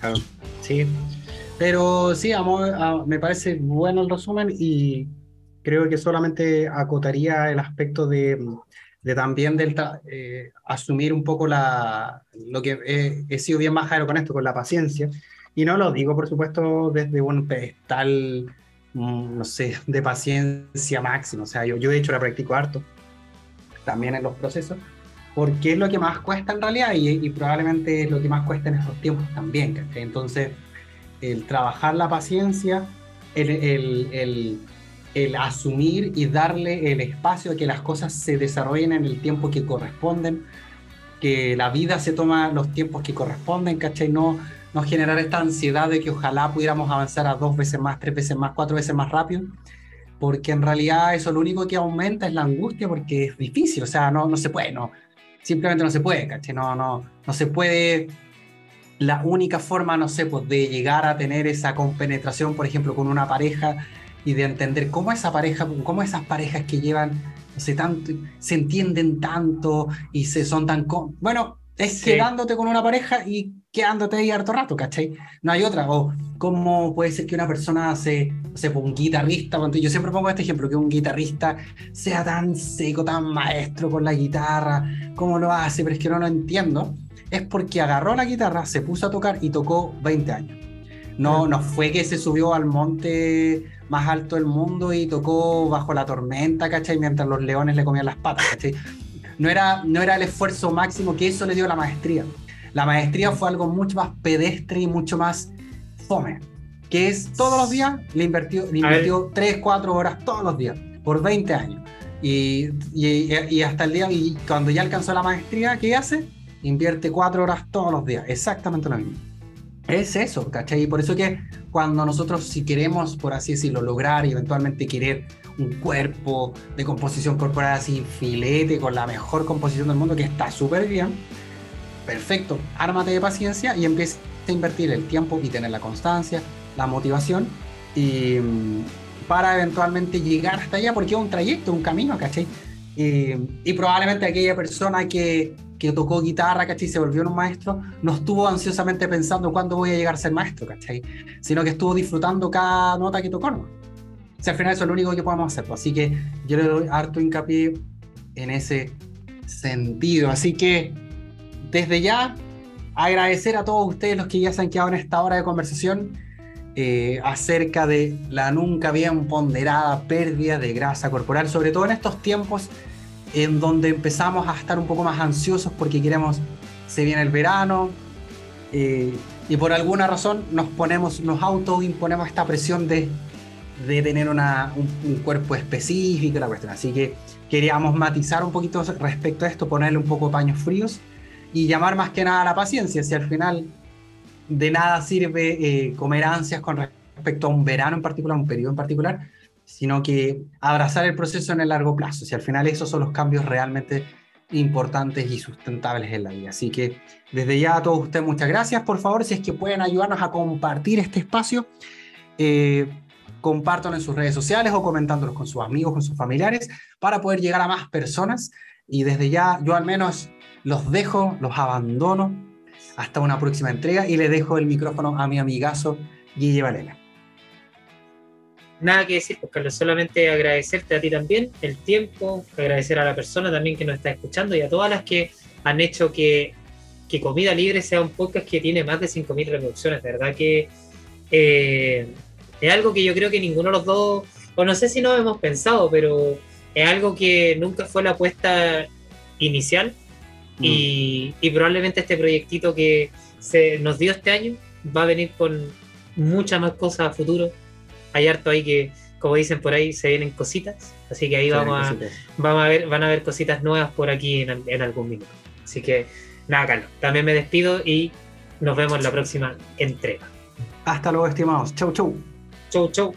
Claro, sí. Pero sí, amor, me parece bueno el resumen y creo que solamente acotaría el aspecto de de también del, eh, asumir un poco la, lo que he, sido bien majero con esto, con la paciencia. Y no lo digo, por supuesto, desde un pedestal, mm, no sé, de paciencia máxima. O sea, yo, yo de hecho la practico harto, también en los procesos, porque es lo que más cuesta en realidad y, y probablemente es lo que más cuesta en estos tiempos también. Entonces, el trabajar la paciencia, el, el, el el asumir y darle el espacio a que las cosas se desarrollen en el tiempo que corresponden, que la vida se toma los tiempos que corresponden, ¿cachai? No, no generar esta ansiedad de que ojalá pudiéramos avanzar a dos veces más, tres veces más, cuatro veces más rápido, porque en realidad eso lo único que aumenta es la angustia porque es difícil, o sea, no, no se puede, no, simplemente no se puede, ¿cachai? No, no, no se puede la única forma, no sé, pues de llegar a tener esa compenetración, por ejemplo, con una pareja y de entender cómo esa pareja, cómo esas parejas que llevan, no sé, tanto, se entienden tanto y se son tan... Bueno, es quedándote con una pareja y quedándote ahí harto rato, ¿cachai? No hay otra. O cómo puede ser que una persona se, se pues, un guitarrista, yo siempre pongo este ejemplo, que un guitarrista sea tan seco, tan maestro con la guitarra, cómo lo hace, pero es que no lo entiendo. Es porque agarró la guitarra, se puso a tocar y tocó 20 años. No, no fue que se subió al monte más alto del mundo y tocó bajo la tormenta, ¿cachai? Mientras los leones le comían las patas, ¿cachai? No era, no era el esfuerzo máximo que eso le dio la maestría. La maestría fue algo mucho más pedestre y mucho más fome, que es todos los días, le invirtió, le invirtió 3, 4 horas todos los días, por 20 años. Y, y, y, hasta el día, y cuando ya alcanzó la maestría, ¿qué hace? Invierte 4 horas todos los días, exactamente lo mismo. Es eso, ¿cachai? Y por eso que cuando nosotros si queremos, por así decirlo, lograr y eventualmente querer un cuerpo de composición corporal así filete, con la mejor composición del mundo, que está súper bien, perfecto, ármate de paciencia y empieza a invertir el tiempo y tener la constancia, la motivación y mm, para eventualmente llegar hasta allá, porque es un trayecto, un camino, ¿cachai? Y, y probablemente aquella persona que que tocó guitarra, ¿cachai? Se volvió un maestro, no estuvo ansiosamente pensando cuándo voy a llegar a ser maestro, ¿cachai? Sino que estuvo disfrutando cada nota que tocó, ¿no? O sea, al final eso es lo único que podemos hacer. Pues. Así que yo le doy harto hincapié en ese sentido. Así que desde ya agradecer a todos ustedes los que ya se han quedado en esta hora de conversación eh, acerca de la nunca bien ponderada pérdida de grasa corporal, sobre todo en estos tiempos en donde empezamos a estar un poco más ansiosos porque queremos, se viene el verano, eh, y por alguna razón nos ponemos, nos autoimponemos esta presión de, de tener una, un, cuerpo específico, la cuestión. Así que queríamos matizar un poquito respecto a esto, ponerle un poco paños fríos y llamar más que nada a la paciencia, si al final de nada sirve eh, comer ansias con respecto a un verano en particular, un periodo en particular, sino que abrazar el proceso en el largo plazo. Si al final esos son los cambios realmente importantes y sustentables en la vida. Así que desde ya a todos ustedes muchas gracias. Por favor, si es que pueden ayudarnos a compartir este espacio, eh, compártanlo en sus redes sociales o comentándolos con sus amigos, con sus familiares, para poder llegar a más personas. Y desde ya yo al menos los dejo, los abandono hasta una próxima entrega y le dejo el micrófono a mi amigazo Guille Valena. Nada que decir, pues Carlos, solamente agradecerte a ti también el tiempo, agradecer a la persona también que nos está escuchando y a todas las que han hecho que, que Comida Libre sea un podcast que tiene más de 5.000 reproducciones. De verdad que eh, es algo que yo creo que ninguno de los dos, o no sé si no hemos pensado, pero es algo que nunca fue la apuesta inicial Mm. y, y probablemente este proyectito que se nos dio este año va a venir con muchas más cosas a futuro. Hay harto ahí que, como dicen por ahí, se vienen cositas, así que ahí vamos a, vamos a ver, van a ver cositas nuevas por aquí en, en algún minuto. Así que nada, Carlos, también me despido y nos vemos en la próxima entrega. Hasta luego, estimados. Chau, chau. Chau, chau.